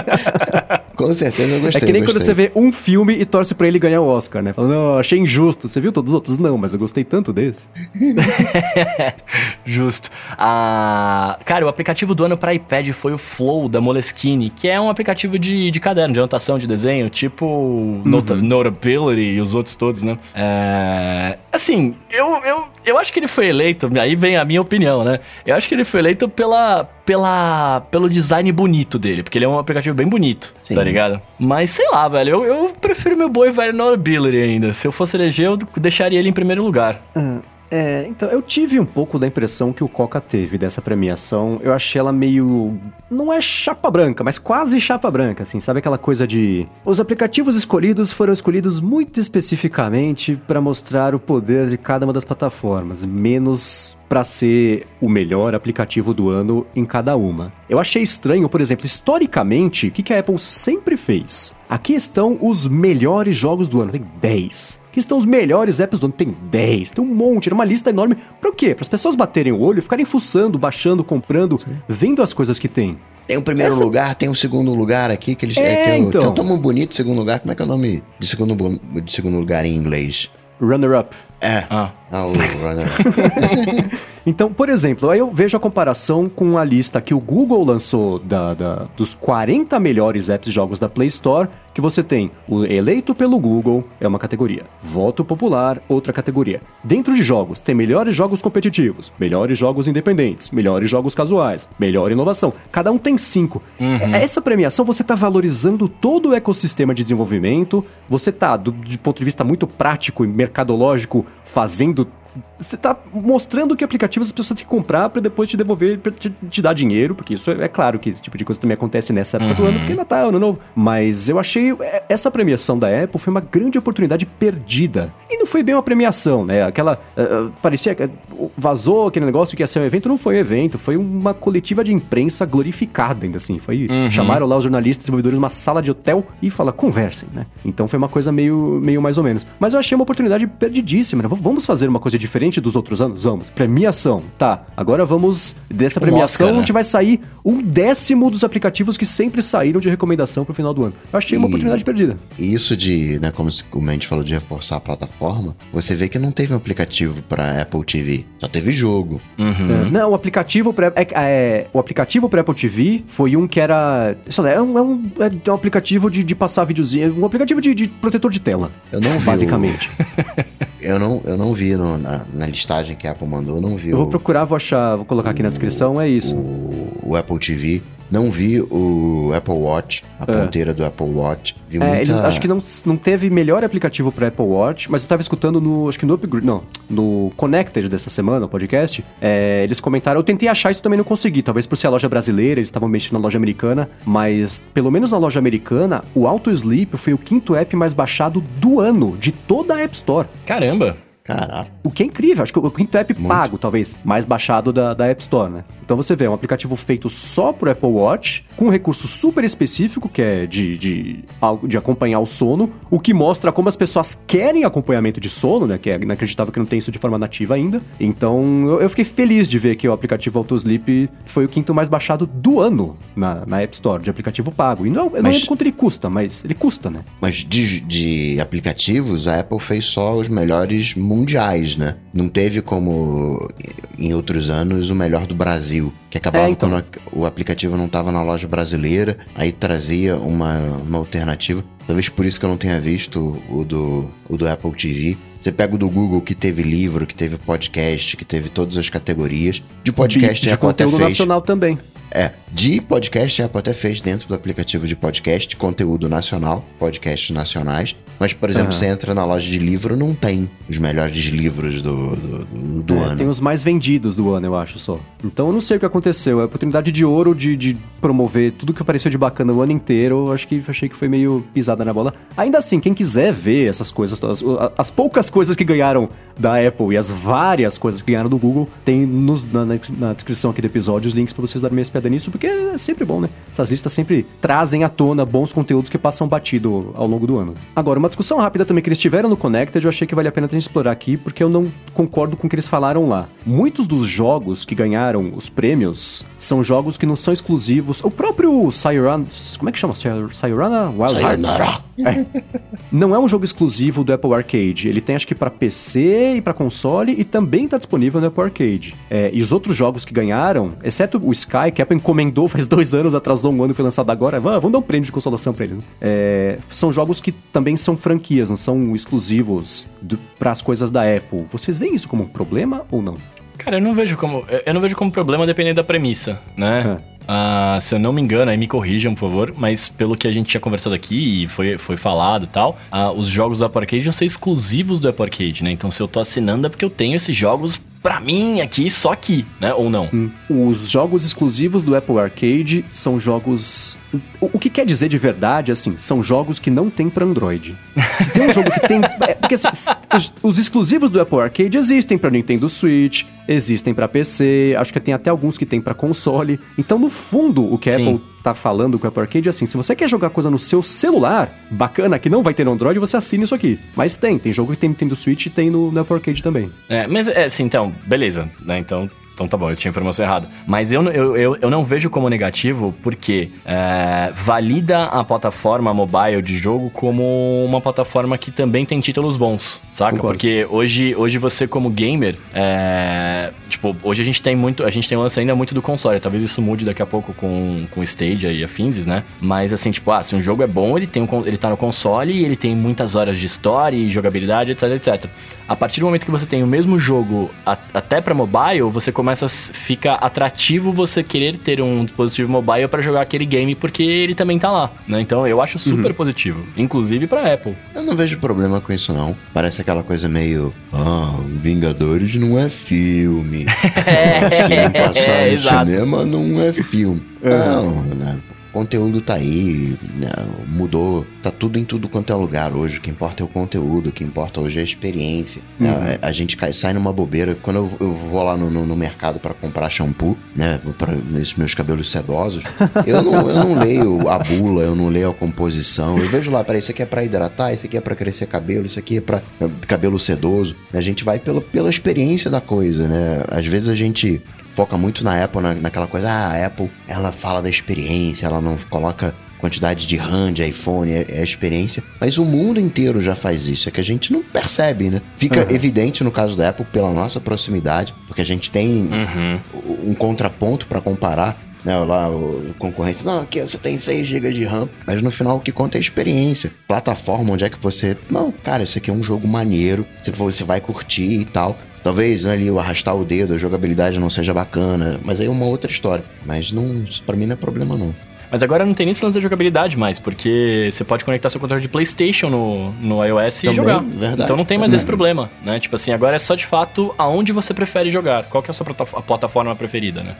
<laughs> com certeza eu É gostei. que nem quando gostei. você vê um filme e torce pra ele ganhar o Oscar, né? Fala, não, achei injusto. Você viu todos os outros? Não, mas eu gostei tanto desse. <laughs> Justo. Ah, cara, o aplicativo do ano para iPad foi o Flow da Moleskine, que é um aplicativo de, de caderno, de anotação de desenho, tipo Nota- Notability e os outros todos, né? É, assim, eu, eu, eu acho que ele foi eleito, aí vem a minha opinião, né? Eu acho que ele foi eleito pela, pela, pelo design bonito dele, porque ele é um aplicativo bem bonito, Sim. tá ligado? Mas sei lá, velho, eu, eu prefiro meu boi velho Notability ainda. Se eu fosse eleger, eu deixaria ele em primeiro lugar. É, então, eu tive um pouco da impressão que o Coca teve dessa premiação. Eu achei ela meio. Não é chapa branca, mas quase chapa branca, assim. Sabe aquela coisa de. Os aplicativos escolhidos foram escolhidos muito especificamente para mostrar o poder de cada uma das plataformas, menos para ser o melhor aplicativo do ano em cada uma. Eu achei estranho, por exemplo, historicamente, o que, a Apple sempre fez? Aqui estão os melhores jogos do ano, tem 10. Aqui estão os melhores apps do ano, tem 10. Tem um monte, era uma lista enorme. Pra quê? Para as pessoas baterem o olho, ficarem fuçando, baixando, comprando, vendo as coisas que tem. Tem o primeiro Essa- lugar, tem o segundo lugar aqui, que eles É, tem, o- então. tem um tão bonito segundo lugar. Como é que é o nome de segundo, de segundo lugar em inglês? Runner-up. É. Ah. Ah, o runner. <laughs> Então, por exemplo, aí eu vejo a comparação com a lista que o Google lançou da, da- dos 40 melhores apps e jogos da Play Store, que você tem o eleito pelo Google, é uma categoria. Voto popular, outra categoria. Dentro de jogos, tem melhores jogos competitivos, melhores jogos independentes, melhores jogos casuais, melhor inovação. Cada um tem cinco. Essa premiação você está valorizando todo o ecossistema de desenvolvimento, você está, do, de ponto de vista muito prático e mercadológico, fazendo você tá mostrando que aplicativos as pessoas têm que comprar para depois te devolver, pra te, te dar dinheiro, porque isso é, é claro que esse tipo de coisa também acontece nessa época do ano, porque é Natal, ano novo. Mas eu achei é, essa premiação da Apple foi uma grande oportunidade perdida. E não foi bem uma premiação, né? Aquela. eh, parecia que eh, vazou aquele negócio que ia ser um evento, não foi um evento, foi uma coletiva de imprensa glorificada, ainda assim. Foi. Chamaram lá os jornalistas desenvolvedores numa sala de hotel e fala, conversem, né? Então foi uma coisa meio, meio mais ou menos. Mas eu achei uma oportunidade perdidíssima, né? Vamos fazer uma coisa diferente dos outros anos? Vamos. Premiação. Tá. Agora vamos. Dessa premiação, Oscar, né? a gente vai sair um décimo dos aplicativos que sempre saíram de recomendação pro final do ano. Eu achei uma E- oportunidade perdida. E isso de, né, como a gente falou de reforçar a plataforma, você vê que não teve um aplicativo pra Apple TV. Só teve jogo. É, Não, o aplicativo para é, é, o aplicativo para Apple TV foi um que era, sei lá, é um, é um, é um aplicativo de, de passar videozinho, um aplicativo de, de protetor de tela, Eu não vi. basicamente. o- <laughs> eu, não, eu não vi no- na, na listagem que a Apple mandou, eu não vi Eu vou o, procurar, vou achar, vou colocar aqui na descrição, é isso. o, o Apple TV. Não vi o Apple Watch, a ponteira do Apple Watch. Vi É, muita... eles acho que não, não teve melhor aplicativo para Apple Watch, mas eu tava escutando no, acho que no Upgrade, não, no Connected dessa semana, o podcast, é, eles comentaram, eu tentei achar isso e também não consegui, talvez por ser a loja brasileira, eles estavam mexendo na loja americana, mas pelo menos na loja americana, o Auto Sleep foi o quinto app mais baixado do ano, de toda a App Store. Caramba. Caraca. O que é incrível, acho que o quinto app pago, talvez, mais baixado da, da App Store, né? Então você vê, é um aplicativo feito só pro Apple Watch, com um recurso super específico, que é de, de, de acompanhar o sono, o que mostra como as pessoas querem acompanhamento de sono, né? Que é inacreditável que não tem isso de forma nativa ainda. Então eu, eu fiquei feliz de ver que o aplicativo AutoSleep foi o quinto mais baixado do ano na, na App Store, de aplicativo pago. E não, eu não Mas- lembro quanto ele custa, mas ele custa, né? Mas de, de aplicativos, a Apple fez só os melhores mundiais, né? Não teve como em outros anos o melhor do Brasil. Que acabava É, então. quando o aplicativo não estava na loja brasileira, aí trazia uma, uma alternativa. Talvez por isso que eu não tenha visto o do, o do Apple TV. Você pega o do Google, que teve livro, que teve podcast, que teve todas as categorias. De podcast de, a de Apple até conteúdo fez. nacional também. É, de podcast, a Apple até fez dentro do aplicativo de podcast, conteúdo nacional, podcasts nacionais. Mas, por exemplo, Aham. você entra na loja de livro, não tem os melhores livros do, do, do- É, ano. Tem os mais vendidos do ano, eu acho só. Então eu não sei o que aconteceu. É a oportunidade de ouro de, de promover tudo que apareceu de bacana o ano inteiro. Eu acho que achei que foi meio pisada na bola. Ainda assim, quem quiser ver essas coisas, as, as poucas coisas que ganharam da Apple e as várias coisas que ganharam do Google, tem nos- na, na- na descrição aqui do episódio os links pra vocês darem uma espiada nisso, porque é sempre bom, né? Essas listas sempre trazem à tona bons conteúdos que passam batido ao longo do ano. Agora, uma discussão rápida também que eles tiveram no Connected, eu achei que vale a pena a gente explorar aqui, porque eu não concordo com o que eles falaram lá. Muitos dos jogos que ganharam os prêmios são jogos que não são exclusivos. O próprio Sayonara... Como é que chama? Say- Sayonara Wild Hearts? Sayonara. É. Não é um jogo exclusivo do Apple Arcade. Ele tem acho que pra PC e pra console e também tá disponível no Apple Arcade. É, e os outros jogos que ganharam, exceto o Sky, que a Apple encomendou faz dois anos, atrasou um ano e foi lançado agora, vamos dar um prêmio de consolação pra eles. Né? É, são jogos que também são franquias, não são exclusivos para as coisas da Apple. Vocês veem isso como um problema ou não? Cara, eu não vejo como. Eu não vejo como problema dependendo da premissa, né? É. Ah, se eu não me engano, aí me corrijam, por favor, mas pelo que a gente tinha conversado aqui e foi, foi falado e tal, ah, os jogos do Apple Arcade vão ser exclusivos do Apple Arcade, né? Então se eu tô assinando é porque eu tenho esses jogos pra mim aqui, só aqui, né? Ou não? Os jogos exclusivos do Apple Arcade são jogos. O, o que quer dizer de verdade, assim, são jogos que não tem pra Android. Se tem um jogo que tem. <laughs> é, porque assim, os, os exclusivos do Apple Arcade existem pra Nintendo Switch, existem pra PC, acho que tem até alguns que tem pra console. Então, no fundo, o que a Sim. Apple tá falando com o Apple Arcade é assim: se você quer jogar coisa no seu celular, bacana, que não vai ter no Android, você assina isso aqui. Mas tem, tem jogo que tem no Nintendo Switch e tem no, no Apple Arcade também. É, mas é assim, então, beleza, né? Então, então tá bom, eu tinha informação errada. Mas eu, não- eu, eu, eu não vejo como negativo porque é, valida a plataforma mobile de jogo como uma plataforma que também tem títulos bons, saca? Concordo. Porque hoje, hoje você como gamer, é, tipo, hoje a gente tem muito, a gente tem um lance ainda muito do console. Talvez isso mude daqui a pouco com, com Stadia e afins, né? Mas assim, tipo, ah, se um jogo é bom, ele, tem um, ele tá no console e ele tem muitas horas de história e jogabilidade, etc, etc. A partir do momento que você tem o mesmo jogo a- até pra mobile, você começa fica atrativo você querer ter um dispositivo mobile pra jogar aquele game porque ele também tá lá, né? Então eu acho super positivo, inclusive pra Apple. Eu não vejo problema com isso, não. Parece aquela coisa meio. Ah, Vingadores não é filme. É, <laughs> Se não passar é, no exato. cinema, não é filme. Não, né? Conteúdo tá aí, né? mudou, tá tudo em tudo quanto é lugar hoje. O que importa é o conteúdo, o que importa hoje é a experiência. né? A, a gente cai, sai numa bobeira. Quando eu, eu vou lá no, no, no mercado pra comprar shampoo, né? Para esses meus cabelos sedosos, <laughs> eu não, eu não leio a bula, eu não leio a composição. Eu vejo lá, peraí, isso aqui é pra hidratar, isso aqui é pra crescer cabelo, isso aqui é pra eh, cabelo sedoso. A gente vai pela, pela experiência da coisa, né? Às vezes a gente foca muito na Apple, na, naquela coisa, ah, a Apple, ela fala da experiência, ela não coloca quantidade de RAM, de iPhone, é, é experiência. Mas o mundo inteiro já faz isso, é que a gente não percebe, né? Fica evidente no caso da Apple pela nossa proximidade, porque a gente tem um contraponto para comparar. Né, lá o concorrência, não, aqui você tem 6 GB de RAM, mas no final o que conta é a experiência. Plataforma, onde é que você. Não, cara, isso aqui é um jogo maneiro, você vai curtir e tal. Talvez né, ali o arrastar o dedo, a jogabilidade não seja bacana, mas aí é uma outra história. Mas não, pra mim não é problema, não. Mas agora não tem nem esse lance da jogabilidade mais, porque você pode conectar seu controle de PlayStation no, no iOS Também, e jogar. verdade. Então não tem mais esse problema, né? Tipo assim, agora é só de fato aonde você prefere jogar. Qual que é a sua a plataforma preferida, né?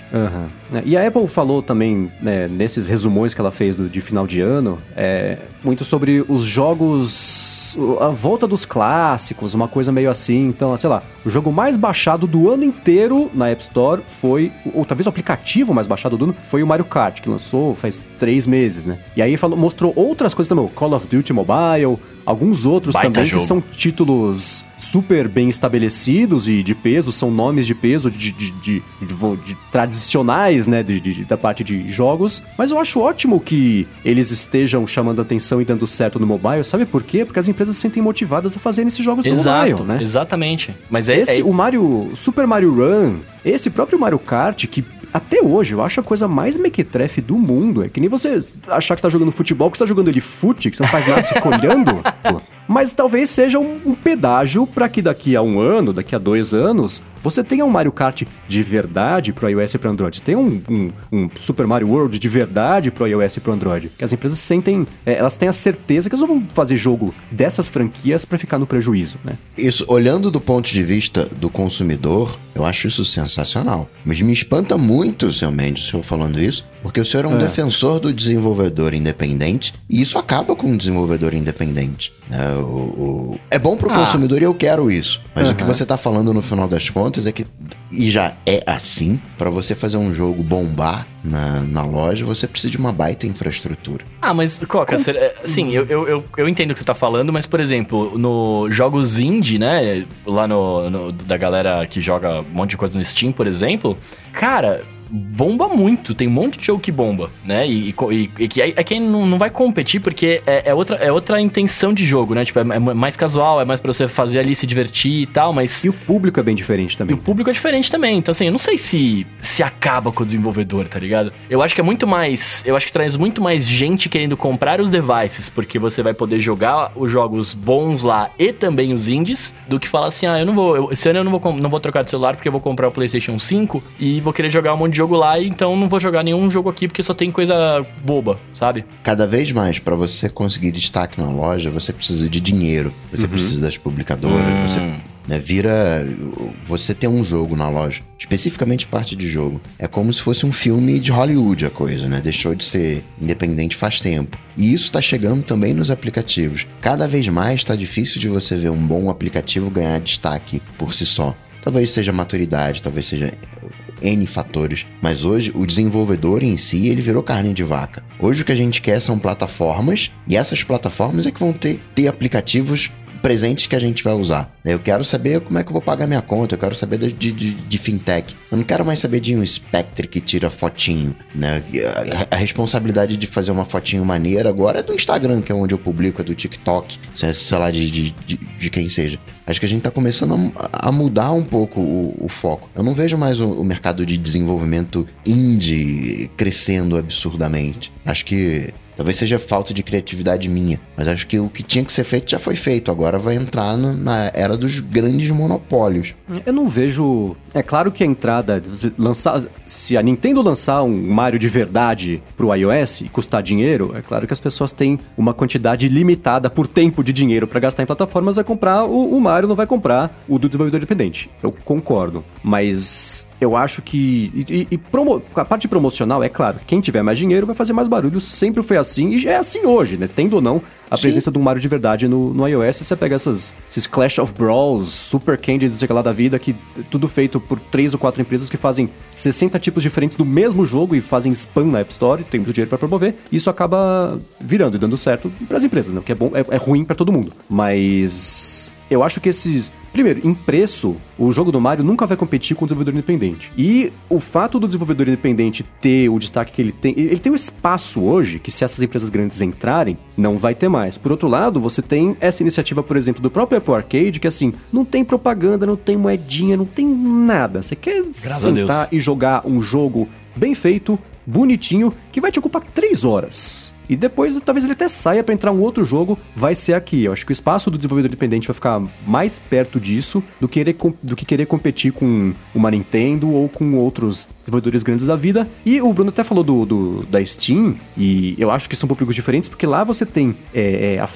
É, E a Apple falou também, né, nesses resumões que ela fez do- de final de ano, é, muito sobre os jogos. a volta dos clássicos, uma coisa meio assim. Então, sei lá, o jogo mais baixado do ano inteiro na App Store foi. Ou talvez o aplicativo mais baixado do ano foi o Mario Kart, que lançou faz três meses, né? E aí falou, mostrou outras coisas também, Call of Duty Mobile, alguns outros Baita também jogo. que são títulos super bem estabelecidos e de peso, são nomes de peso de, de- de- de tradicionais, né, da parte de jogos. Mas eu acho ótimo que eles estejam chamando atenção e dando certo no mobile. Sabe por quê? Porque as empresas se sentem motivadas a fazerem esses jogos no Exato, mobile, né? exatamente. Mas é, Esse, é- o Mario, Super Mario Run, esse próprio Mario Kart, que até hoje eu acho a coisa mais mequetrefe do mundo. É que nem você achar que tá jogando futebol, que você tá jogando ele fute, que você não faz nada, fica olhando. <laughs> Mas talvez seja um, um pedágio para que daqui a um ano, daqui a dois anos, você tenha um Mario Kart de verdade pro iOS e pro Android. Tem um, um, um, Super Mario World de verdade pro iOS e pro Android. Que as empresas sentem, é, elas têm a certeza que elas vão fazer jogo dessas franquias para ficar no prejuízo, né? Isso, olhando do ponto de vista do consumidor, eu acho isso sensacional. Mas me espanta muito, seu Mendes, o senhor falando isso, porque o senhor é um é. defensor do desenvolvedor independente e isso acaba com o desenvolvedor independente. É, o, o... é bom pro ah. consumidor e eu quero isso. Mas uhum. o que você tá falando no final das contas é que, e já é assim, para você fazer um jogo bombar na, na loja, você precisa de uma baita infraestrutura. Ah, mas, Coca, Com... assim, eu, eu, eu, eu, entendo o que você tá falando, mas, por exemplo, no jogos indie, né, lá no, no da galera que joga um monte de coisa no Steam, por exemplo, cara, bomba muito, tem um monte de jogo que bomba, né? E, e, e que é, é, quem não, não vai competir porque é, é, outra, é outra intenção de jogo, né? Tipo, é, é, mais casual, é mais pra você fazer ali, se divertir e tal, mas... E o público é bem diferente também. E o público é diferente também, então assim, eu não sei se, se acaba com o desenvolvedor, tá ligado? Eu acho que é muito mais... Eu acho que traz muito mais gente querendo comprar os devices, porque você vai poder jogar os jogos bons lá e também os indies, do que falar assim, ah, eu não vou... Eu, esse ano eu não vou, não vou trocar de celular porque eu vou comprar o PlayStation 5 e vou querer jogar um monte de jogo lá, então não vou jogar nenhum jogo aqui porque só tem coisa boba, sabe? Cada vez mais, para você conseguir destaque na loja, você precisa de dinheiro, você uhum. precisa das publicadoras, hum. você né, vira. Você ter um jogo na loja, especificamente parte de jogo. É como se fosse um filme de Hollywood a coisa, né? Deixou de ser independente faz tempo. E isso está chegando também nos aplicativos. Cada vez mais está difícil de você ver um bom aplicativo ganhar destaque por si só. Talvez seja maturidade, talvez seja N fatores. Mas hoje o desenvolvedor em si, ele virou carne de vaca. Hoje o que a gente quer são plataformas e essas plataformas é que vão ter, ter aplicativos presentes que a gente vai usar. Eu quero saber como é que eu vou pagar minha conta, eu quero saber de, de, de fintech. Eu não quero mais saber de um Spectre que tira fotinho. Né? A, responsabilidade de fazer uma fotinho maneira agora é do Instagram, que é onde eu publico, é do TikTok, sei lá, de, de, de, de quem seja. Acho que a gente está começando a, a, mudar um pouco o, o, foco. Eu não vejo mais o, o mercado de desenvolvimento indie crescendo absurdamente. Acho que Talvez seja falta de criatividade minha, mas acho que o que tinha que ser feito já foi feito. Agora vai entrar no, na era dos grandes monopólios. Eu não vejo. É claro que a entrada. lançar, se a Nintendo lançar um Mario de verdade pro iOS e custar dinheiro, é claro que as pessoas têm uma quantidade limitada por tempo de dinheiro para gastar em plataformas. Vai comprar o, o Mario, não vai comprar o do desenvolvedor independente. Eu concordo. Mas eu acho que. E, e promo, a parte promocional, é claro, quem tiver mais dinheiro vai fazer mais barulho. Sempre foi assim e é assim hoje, né? Tendo ou não a Sim. presença do Mario de verdade no, no iOS. Você pega essas, esses Clash of Brawls, Super Candy, não sei lá da vida, que tudo feito por três ou quatro empresas que fazem 60 tipos diferentes do mesmo jogo e fazem spam na App Store, tem muito dinheiro para promover. E isso acaba virando e dando certo para as empresas, né? Porque é bom, é, é ruim para todo mundo. Mas eu acho que esses. Primeiro, em preço, o jogo do Mario nunca vai competir com o desenvolvedor independente. E o fato do desenvolvedor independente ter o destaque que ele tem. Ele tem um espaço hoje que, se essas empresas grandes entrarem, não vai ter mais. Por outro lado, você tem essa iniciativa, por exemplo, do próprio Apple Arcade, que assim, não tem propaganda, não tem moedinha, não tem nada. Você quer Graças sentar e jogar um jogo bem feito, bonitinho, que vai te ocupar 3 horas. E depois, talvez ele até saia para entrar um outro jogo, vai ser aqui. Eu acho que o espaço do desenvolvedor independente vai ficar mais perto disso do que do que querer competir com uma Nintendo ou com outros desenvolvedores grandes da vida. E o Bruno até falou do, do da Steam, e eu acho que são públicos diferentes, porque lá você tem é, é, a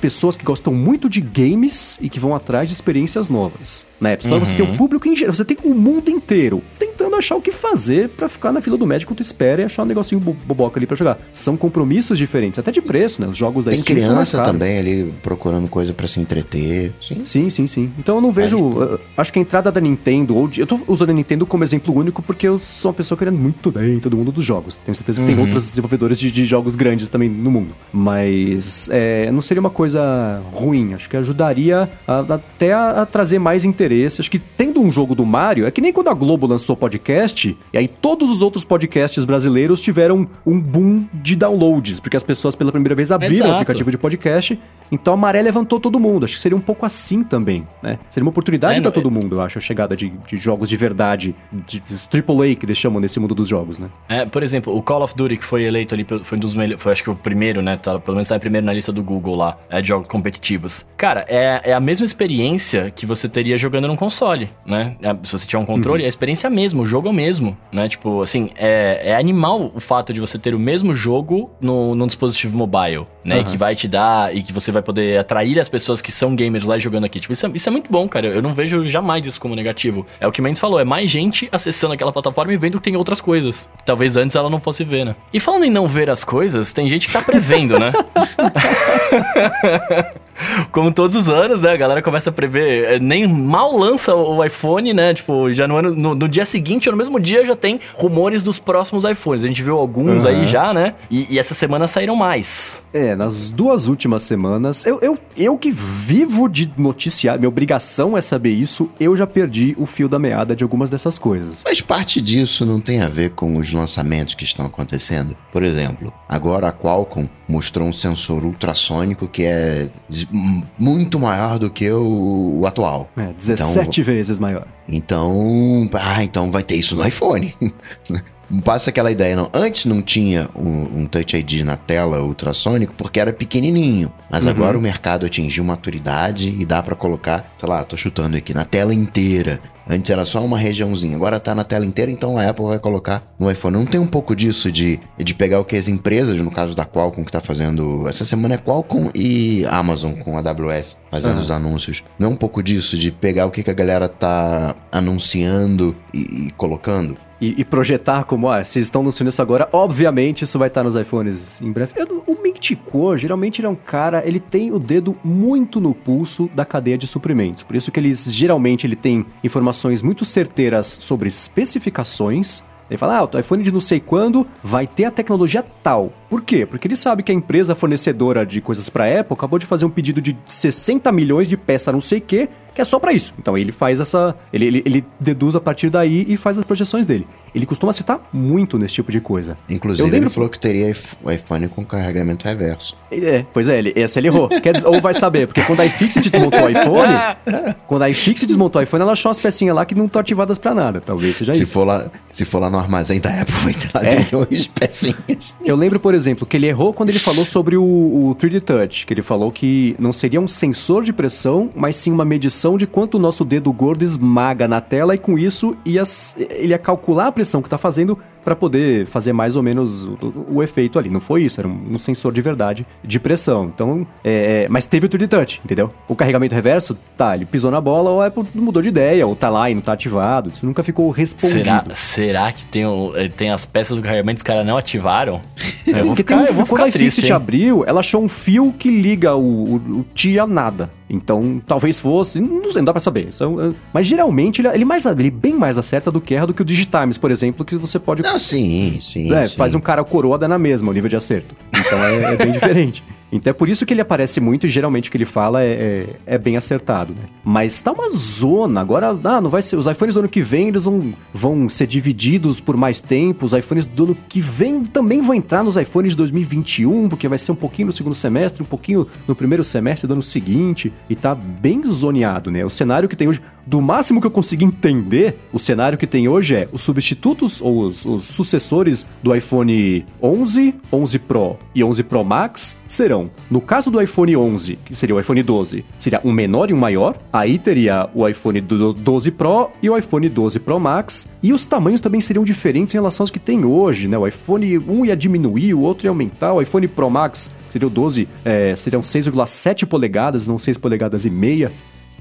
pessoas que gostam muito de games e que vão atrás de experiências novas. Na App Store uhum. você tem o uhum. público em geral, você tem o mundo inteiro tentando achar o que fazer para ficar na fila do médico tu espera e achar um negocinho boboca ali para jogar. São compromissos diferentes, até de preço, né? Os jogos da tem Steam criança também ali procurando coisa para se entreter. Sim. sim, sim, sim. Então eu não vejo, acho que a entrada da Nintendo ou de, eu tô usando a Nintendo como exemplo único porque eu sou uma pessoa querendo muito bem todo mundo dos jogos. Tenho certeza que uhum. tem outros desenvolvedores de, de, jogos grandes também no mundo, mas é, não seria uma coisa ruim. Acho que ajudaria a, até a, a, trazer mais interesse. Acho que tendo um jogo do Mario, é que nem quando a Globo lançou podcast, e aí todos os outros podcasts brasileiros tiveram um boom de downloads, porque as pessoas pela primeira vez abriram Exato. o aplicativo de podcast, então a maré levantou todo mundo. Acho que seria um pouco assim também, né? Seria uma oportunidade É, pra não- todo mundo, eu acho, a chegada de, de jogos de verdade, de, dos AAA que eles chamam nesse mundo dos jogos, né? É, por exemplo, o Call of Duty que foi eleito ali, foi um dos melhores, foi acho que o primeiro, né? Tá, pelo menos tá primeiro na lista do Google lá, é, de jogos competitivos. Cara, é, é a mesma experiência que você teria jogando num console, né? É, Se você tiver um controle, é a experiência mesmo, o jogo é o mesmo, né? Tipo, assim, é, é animal o fato de você ter o mesmo jogo no, num dispositivo mobile, né? E que vai te dar, e que você vai poder atrair as pessoas que são gamers lá jogando aqui. Tipo, isso é, isso é muito bom, cara. Eu não vejo jamais isso como negativo. É o que o Mendes falou, é mais gente acessando aquela plataforma e vendo que tem outras coisas. que Talvez antes ela não fosse ver, né? E falando em não ver as coisas, tem gente que tá prevendo, né? <laughs> Como todos os anos, né? A galera começa a prever. é, Nem mal lança o iPhone, né? Tipo, já no, ano, no, no dia seguinte ou no mesmo dia já tem rumores dos próximos iPhones. A gente viu alguns Uhum. aí já, né? E, e essa semana saíram mais. É, nas duas últimas semanas, eu, eu, eu que vivo de noticiar, minha obrigação é saber isso, eu já perdi o fio da meada de algumas dessas coisas. Mas parte disso não tem a ver com os lançamentos que estão acontecendo. Por exemplo, agora a Qualcomm mostrou um sensor ultrassônico que é muito maior do que o, o atual. É, 17 vezes maior. Então, ah, então vai ter isso no iPhone. <laughs> Passa aquela ideia, não. Antes não tinha um, um Touch ID na tela ultrassônico porque era pequenininho. Mas agora o mercado atingiu maturidade e dá pra colocar, sei lá, tô chutando aqui, na tela inteira. Antes era só uma regiãozinha, agora tá na tela inteira, então a Apple vai colocar no iPhone. Não tem um pouco disso de, de pegar o que as empresas, no caso da Qualcomm, que tá fazendo. Essa semana é Qualcomm e Amazon com a AWS fazendo Aham. os anúncios. Não é um pouco disso de pegar o que, que a galera tá anunciando e, e colocando? E, e projetar como, ah, se estão anunciando isso agora, obviamente isso vai estar nos iPhones em breve. O Manticore, geralmente ele é um cara, ele tem o dedo muito no pulso da cadeia de suprimentos. Por isso que eles, geralmente, ele tem informações muito certeiras sobre especificações. Ele fala, ah, o iPhone de não sei quando vai ter a tecnologia tal. Por quê? Porque ele sabe que a empresa fornecedora de coisas para Apple acabou de fazer um pedido de 60 milhões de peça não sei o quê, que é só para isso. Então ele faz essa. Ele, ele, ele deduz a partir daí e faz as projeções dele. Ele costuma acertar muito nesse tipo de coisa. Inclusive, Eu lembro- ele falou que teria o iPhone com carregamento reverso. É, pois é, ele, essa ele errou. Quer ou vai saber, porque quando a iFixit desmontou o iPhone, <laughs> quando a iFixit desmontou o iPhone, ela achou umas pecinhas lá que não estão ativadas pra nada. Talvez seja se, isso. for lá, se for lá no armazém da Apple, vai ter lá É. milhões de pecinhas. Eu lembro, por exemplo, que ele errou quando ele falou sobre o, o 3D Touch, que ele falou que não seria um sensor de pressão, mas sim uma medição de quanto o nosso dedo gordo esmaga na tela e com isso ia, ele ia calcular a pressão que tá fazendo para poder fazer mais ou menos o, o- efeito ali. Não foi isso, era um, um sensor de verdade de pressão. Então, é, mas teve o 3D Touch, entendeu? O carregamento reverso, tá, ele pisou na bola ou Apple mudou de ideia, ou tá lá e não tá ativado. Isso nunca ficou respondido. Será, será que tem, o- eh, tem as peças do carregamento que os caras não ativaram? <laughs> Porque ficar, tem um eu vou fio, quando ficar a triste. iFixit abriu, ela achou um fio que liga o, o, o TI a nada. Então, talvez fosse, não sei, não dá pra saber. Isso é é- mas geralmente ele, ele, mais, ele bem mais acerta do que erra do que o Digitimes, por exemplo, que você pode. Não, sim, sim. é, sim. faz um cara coroa dá na mesma o nível de acerto. Então é, é bem <laughs> diferente. Então é por isso que ele aparece muito e geralmente o que ele fala é, é, é bem acertado, né? Mas tá uma zona. Agora, ah, não vai ser. Os iPhones do ano que vem eles vão, vão ser divididos por mais tempo. Os iPhones do ano que vem também vão entrar nos iPhones de 2021, porque vai ser um pouquinho no segundo semestre, um pouquinho no primeiro semestre do ano seguinte. E tá bem zoneado, né? O cenário que tem hoje, do máximo que eu consegui entender, o cenário que tem hoje é os substitutos ou os, os sucessores do iPhone 11, 11 Pro e 11 Pro Max serão, no caso do iPhone 11, que seria o iPhone 12, seria um menor e um maior. Aí teria o iPhone do- 12 Pro e o iPhone 12 Pro Max. E os tamanhos também seriam diferentes em relação aos que tem hoje, né? O iPhone 1 ia diminuir, o outro ia aumentar. O iPhone Pro Max, que seria o 12, é, seriam 6,7 polegadas, não 6 polegadas e meia.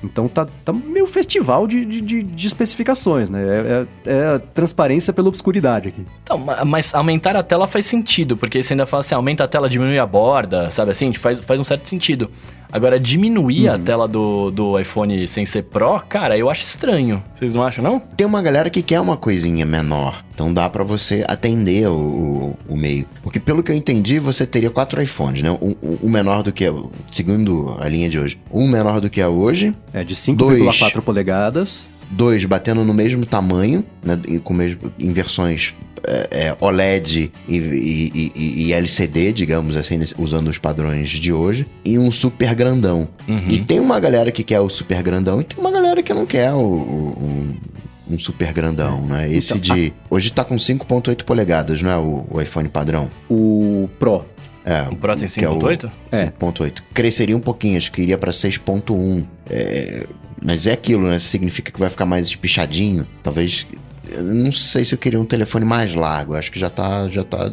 Então tá, tá meio festival de, de, de- especificações, né? É, é- é transparência pela obscuridade aqui. Então, ma- mas aumentar a tela faz sentido, porque você ainda fala assim, aumenta a tela, diminui a borda, sabe assim? Faz, faz um certo sentido. Agora, diminuir Uhum. a tela do, do iPhone sem ser Pro, cara, eu acho estranho. Vocês não acham, não? Tem uma galera que quer uma coisinha menor. Então dá pra você atender o, o, o meio. Porque pelo que eu entendi, você teria quatro iPhones, né? Um, um- um menor do que é, segundo a linha de hoje. Um menor do que é hoje. É de 5,4 polegadas. dois batendo no mesmo tamanho, né, e com mesmo, em versões é, é, OLED e, e, e, e, LCD, digamos assim, usando os padrões de hoje, e um super grandão. Uhum. E tem uma galera que quer o super grandão e tem uma galera que não quer o, o um, um super grandão, né? Esse então, de. Hoje tá com 5,8 polegadas, não é? O, o, iPhone padrão. O Pro. É, o Pro tem 5.8? É, 5.8. É. Cresceria um pouquinho, acho que iria para 6.1. É, mas é aquilo, né? Significa que vai ficar mais espichadinho. Talvez. Eu não sei se eu queria um telefone mais largo. Acho que já tá. Já tá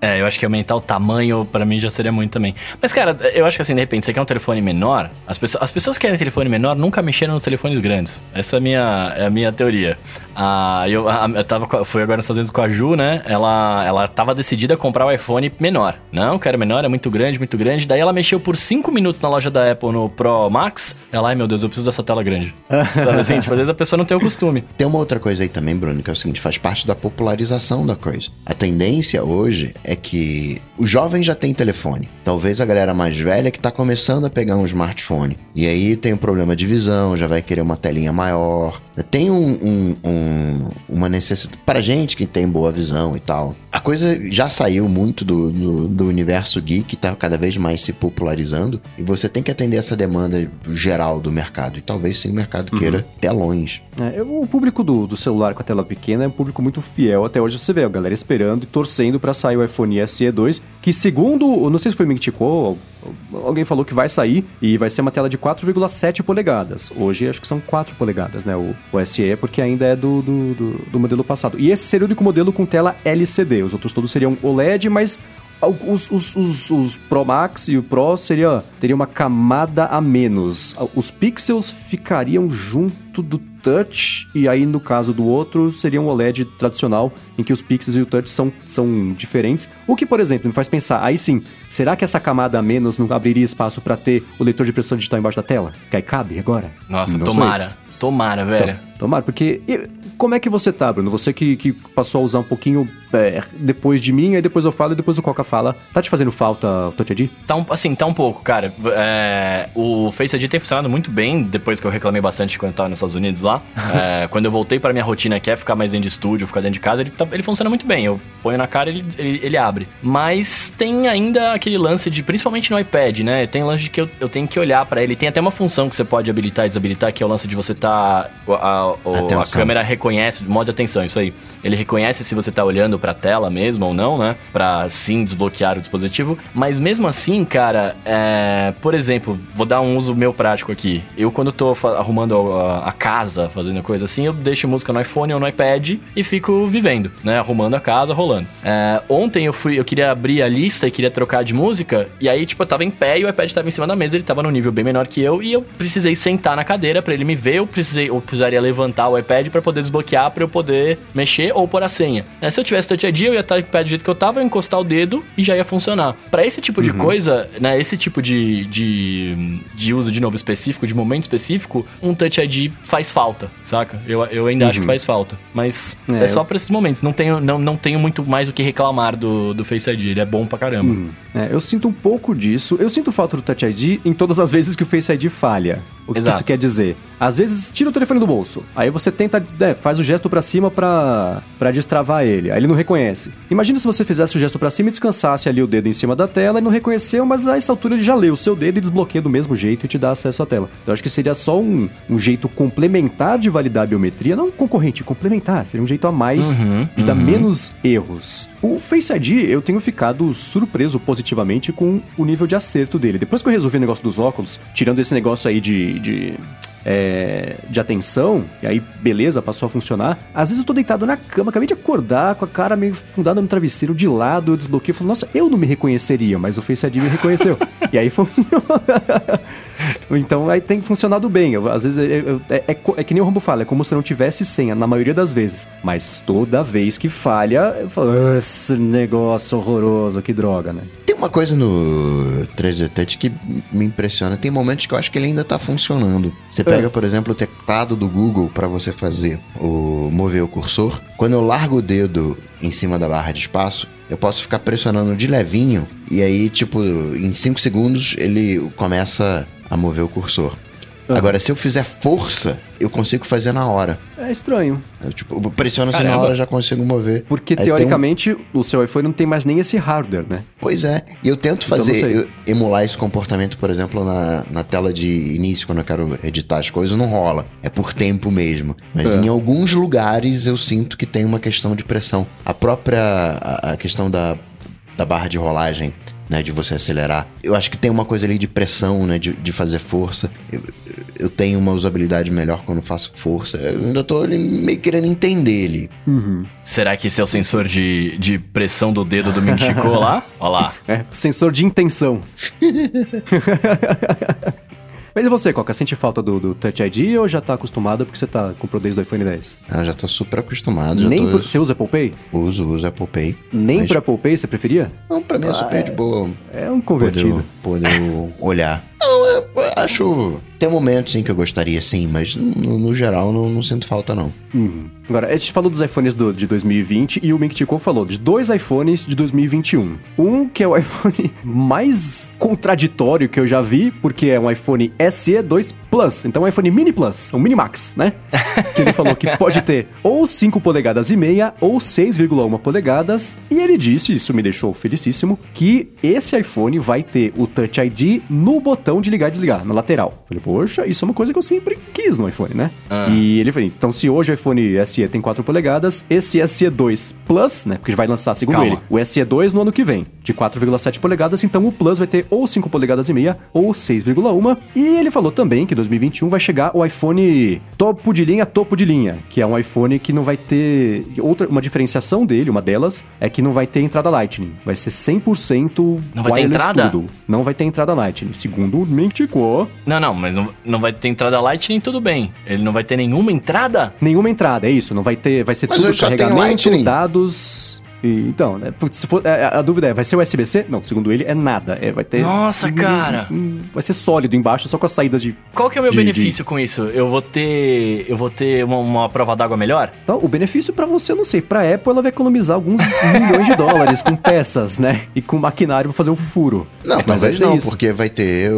é, eu acho que aumentar o tamanho para mim já seria muito também. Mas, cara, eu acho que assim, de repente, você quer um telefone menor, as pessoas, as pessoas que querem telefone menor nunca mexeram nos telefones grandes. Essa é a minha, é a minha teoria. Ah, eu, a, eu tava, fui agora nos Estados Unidos com a Ju, né? Ela, ela tava decidida a comprar o iPhone menor. Não, quero menor, é muito grande, muito grande. Daí ela mexeu por 5 minutos na loja da Apple no Pro Max. Ela, ai meu Deus, eu preciso dessa tela grande. <laughs> Sabe assim? Tipo, às vezes a pessoa não tem o costume. Tem uma outra coisa aí também, Bruno, que é o seguinte, faz parte da popularização da coisa. A tendência hoje é que o jovem já tem telefone. Talvez a galera mais velha que tá começando a pegar um smartphone. E aí tem um problema de visão, já vai querer uma telinha maior. Tem um, um, um, uma necessidade. Para gente que tem boa visão e tal. A coisa já saiu muito do, do, do universo geek, tá cada vez mais se popularizando. E você tem que atender essa demanda geral do mercado. E talvez sim o mercado uhum. queira telões. É, o público do, do celular com a tela pequena é um público muito fiel. Até hoje você vê a galera esperando e torcendo para sair o iPhone SE 2, que segundo, não sei se foi me alguém falou que vai sair e vai ser uma tela de 4,7 polegadas. Hoje acho que são 4 polegadas, né? O, o SE, porque ainda é do, do, do, do modelo passado. E esse seria o único modelo com tela LCD. Os outros todos seriam OLED, mas os, os, os, os, Pro Max e o Pro seria, teria uma camada a menos. Os pixels ficariam junto do touch, e aí no caso do outro seria um OLED tradicional, em que os pixels e o touch são, são diferentes. O que, por exemplo, me faz pensar, aí sim, será que essa camada a menos não abriria espaço para ter o leitor de pressão digital embaixo da tela? Que aí cabe agora? Nossa, não tomara. Sei. Tomara, velho. Então, tomara, porque. E, como é que você tá, Bruno? Você que, que passou a usar um pouquinho é, depois de mim, aí depois eu falo e depois o Coca fala. Tá te fazendo falta o Touch ID? Tá um, assim, tá um pouco, cara. É, o Face ID tem funcionado muito bem depois que eu reclamei bastante quando eu tava nos Estados Unidos lá. <laughs> é, quando eu voltei pra minha rotina que é ficar mais dentro de estúdio, ficar dentro de casa, ele, tá, ele funciona muito bem. Eu ponho na cara e ele, ele, ele, abre. Mas tem ainda aquele lance de, principalmente no iPad, né? Tem lance de que eu, eu tenho que olhar para ele. Tem até uma função que você pode habilitar e desabilitar, que é o lance de você tá. A, a, a câmera reconhece, modo de atenção, isso aí. Ele reconhece se você tá olhando pra tela mesmo ou não, né? Pra sim desbloquear o dispositivo. Mas mesmo assim, cara, é... por exemplo, vou dar um uso meu prático aqui. Eu, quando tô arrumando a, a casa, fazendo coisa assim, eu deixo música no iPhone ou no iPad e fico vivendo, né? Arrumando a casa, rolando. É... Ontem eu fui, eu queria abrir a lista e queria trocar de música, e aí, tipo, eu tava em pé e o iPad tava em cima da mesa, ele tava no nível bem menor que eu, e eu precisei sentar na cadeira para ele me ver, eu precisei, eu precisaria levantar o iPad para poder desbloquear para eu poder mexer ou pôr a senha. É, se eu tivesse Touch ID, eu ia estar em pé do jeito que eu tava, eu encostar o dedo e já ia funcionar. Para esse tipo de uhum. coisa, né, esse tipo de, de, de uso de novo específico, de momento específico, um Touch ID faz falta, saca? Eu, eu ainda uhum. acho que uhum. faz falta. Mas é, é só eu... para esses momentos. Não tenho, não, não tenho muito mais o que reclamar do, do Face ID. Ele é bom pra caramba. Uhum. É, eu sinto um pouco disso. Eu sinto falta do Touch ID em todas as vezes que o Face ID falha. O que Exato. isso quer dizer? Às vezes, tira o telefone do bolso. Aí você tenta, é, faz o gesto para cima para destravar ele. Aí ele não reconhece. Imagina se você fizesse o gesto para cima e descansasse ali o dedo em cima da tela e não reconheceu, mas a essa altura ele já leu o seu dedo e desbloqueia do mesmo jeito e te dá acesso à tela. Então acho que seria só um, um jeito complementar de validar a biometria, não concorrente, complementar. Seria um jeito a mais uhum, de dar uhum. menos erros. O Face ID, eu tenho ficado surpreso positivamente com o nível de acerto dele. Depois que eu resolvi o negócio dos óculos, tirando esse negócio aí de, de é, de atenção, e aí beleza, passou a funcionar. Às vezes eu tô deitado na cama, acabei de acordar com a cara meio fundada no travesseiro de lado, eu desbloqueio e falo, nossa, eu não me reconheceria, mas o Face ID me reconheceu. <laughs> e aí funciona. então aí tem funcionado bem. Eu, às vezes é, é, é, é, que nem o Rambo fala, é como se não tivesse senha, na maioria das vezes. Mas toda vez que falha, eu falo, esse negócio horroroso, que droga, né? Tem uma coisa no 3D Touch que me impressiona. Tem momentos que eu acho que ele ainda tá funcionando. Você pega pega, por exemplo, o teclado do Google para você fazer o mover o cursor. Quando eu largo o dedo em cima da barra de espaço, eu posso ficar pressionando de levinho e aí, tipo, em 5 segundos ele começa a mover o cursor. Agora, se eu fizer força, eu consigo fazer na hora. É estranho. Eu, tipo, pressiono assim na hora, já consigo mover. Porque, Aí tem um- teoricamente, o seu iPhone não tem mais nem esse hardware, né? Pois é, e eu tento Então, fazer, sei. eu- emular esse comportamento, por exemplo, na, na tela de início, quando eu quero editar as coisas, não rola. É por tempo mesmo. Mas É. em alguns lugares eu sinto que tem uma questão de pressão. A própria a, a questão da, da barra de rolagem, né, de você acelerar. Eu acho que tem uma coisa ali de pressão, né, de, de fazer força. Eu, eu tenho uma usabilidade melhor quando faço força. Eu ainda tô ali meio querendo entender ele. Será que esse é o sensor de, de pressão do dedo do Mintico lá? <laughs> Olha lá. É, sensor de intenção. <laughs> Mas e você, Coca? Sente falta do, do Touch ID ou já tá acostumado porque você tá, comprou desde o iPhone 10? Ah, já tô super acostumado. Já Nem tô, por- Você usa Apple Pay? Uso, uso Apple Pay. Nem Mas- por Apple Pay você preferia? Não, pra mim é super de boa É um poder, convertido. poder olhar. Não, eu acho. Tem momentos sim que eu gostaria sim, mas no, no geral não, não sinto falta não. Uhum. Agora, a gente falou dos iPhones do- de 2020 e o Ming Chico falou de dois iPhones de 2021. Um que é o <laughs> iPhone mais contraditório que eu já vi, porque é um iPhone SE 2 Plus. Então, um iPhone Mini Plus, um Mini Max, né? <laughs> que ele falou que pode ter ou 5 polegadas e meia ou 6,1 polegadas. E ele disse, isso me deixou felicíssimo, que esse iPhone vai ter o Touch ID no botão de ligar e desligar, na lateral. Falei, poxa, isso é uma coisa que eu sempre quis no iPhone, né? Ah. E ele falou, então se hoje o iPhone SE tem 4 polegadas, esse SE2 Plus, né, porque vai lançar, segundo Calma. ele, o SE2 no ano que vem, de 4,7 polegadas, então o Plus vai ter ou 5 polegadas e meia ou 6,1. E ele falou também que em 2021 vai chegar o iPhone topo de linha, topo de linha, que é um iPhone que não vai ter outra uma diferenciação dele, uma delas é que não vai ter entrada Lightning, vai ser 100% Não vai ter entrada? tudo. Não vai ter entrada Lightning, segundo o Mintico. Não, não, mas não, não vai ter entrada Lightning, tudo bem. Ele não vai ter nenhuma entrada? Nenhuma entrada, é isso. Não vai ter. Vai ser Mas tudo carregamento, dados. E- então, né, putz, se for, é, a dúvida é, vai ser USB-C? Não, segundo ele, é nada. É, vai ter. Nossa, cara. Hum, Vai ser sólido embaixo, só com as saídas de. Qual que é o meu De- benefício com isso? Eu vou ter. Eu vou ter uma, uma prova d'água melhor? Então, o benefício pra você, eu não sei. Pra Apple, ela vai economizar alguns <laughs> milhões de dólares com peças, né? E com maquinário pra fazer um furo. Não, Mas vai talvez não, isso. porque vai ter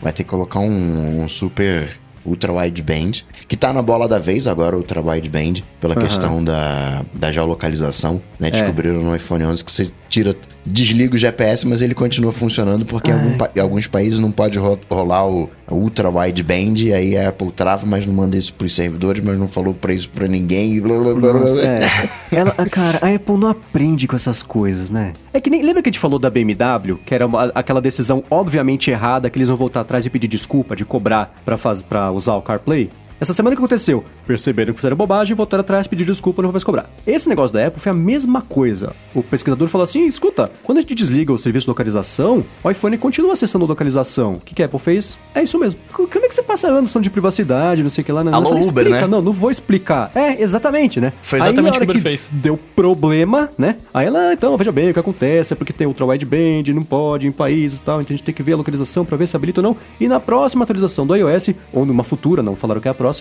vai ter que colocar um, um super ultra wideband, que tá na bola da vez agora, ultra wideband, pela Aham. questão da, da geolocalização, né? É. Descobriram no iPhone 11 que você tira, desliga o GPS, mas ele continua funcionando porque em, algum em alguns países não pode ro- rolar o ultra wideband, e aí a Apple trava, mas não manda isso pros servidores, mas não falou pra isso pra ninguém, e blá blá blá blá. Nossa, é. <laughs> Ela, cara, a Apple não aprende com essas coisas, né? É que nem. Lembra que a gente falou da BMW? Que era uma- aquela decisão obviamente errada, que eles vão voltar atrás e pedir desculpa, de cobrar pra, faz, pra usar o CarPlay? Essa semana o que aconteceu? Perceberam que fizeram bobagem, voltaram atrás, pediram desculpa, não vou mais cobrar. Esse negócio da Apple foi a mesma coisa. O pesquisador falou assim: escuta, quando a gente desliga o serviço de localização, o iPhone continua acessando a localização. O que, que a Apple fez? É isso mesmo. Co- Como é que você passa anos falando de privacidade, não sei o que lá? Não, Alô, Eu falei, Uber, explica, né? Não, não vou explicar. É, exatamente, né? Foi exatamente o que o Uber fez. Deu problema, né? Aí ela, "Ah, então, veja bem, o que acontece é porque tem ultra wideband, não pode em países e tal, então a gente tem que ver a localização pra ver se habilita ou não. E na próxima atualização do iOS, ou numa futura, não falaram que é a próxima,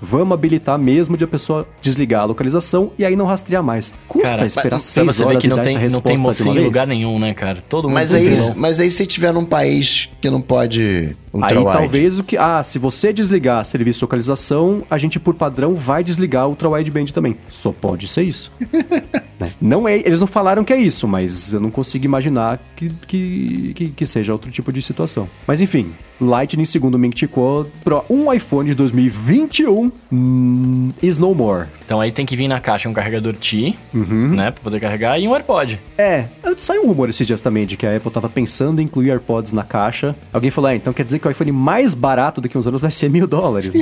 vamos habilitar mesmo de a pessoa desligar a localização e aí não rastrear mais. Custa Cara, esperar pra Pra seis ver horas que e não dar tem, essa não resposta tem de mocinho em lugar nenhum, né, cara? Todo mundo Mas aí, mas aí se tiver num país que não pode ultra Aí talvez o que. Ah, se você desligar serviço de localização, a gente por padrão vai desligar o ultra wideband também. Só pode ser isso. <laughs> Né? Não é, eles não falaram que é isso, mas eu não consigo imaginar que, que, que, que seja outro tipo de situação. Mas enfim, Lightning, segundo o Ming Chi Kuo, para um iPhone de 2021 hum, is no more. Então aí tem que vir na caixa um carregador Ti, Uhum. né? Pra poder carregar, e um AirPod. É, saiu um rumor esses dias também de que a Apple tava pensando em incluir AirPods na caixa. Alguém falou, ah, então quer dizer que o iPhone mais barato daqui a uns anos vai ser mil dólares. <laughs>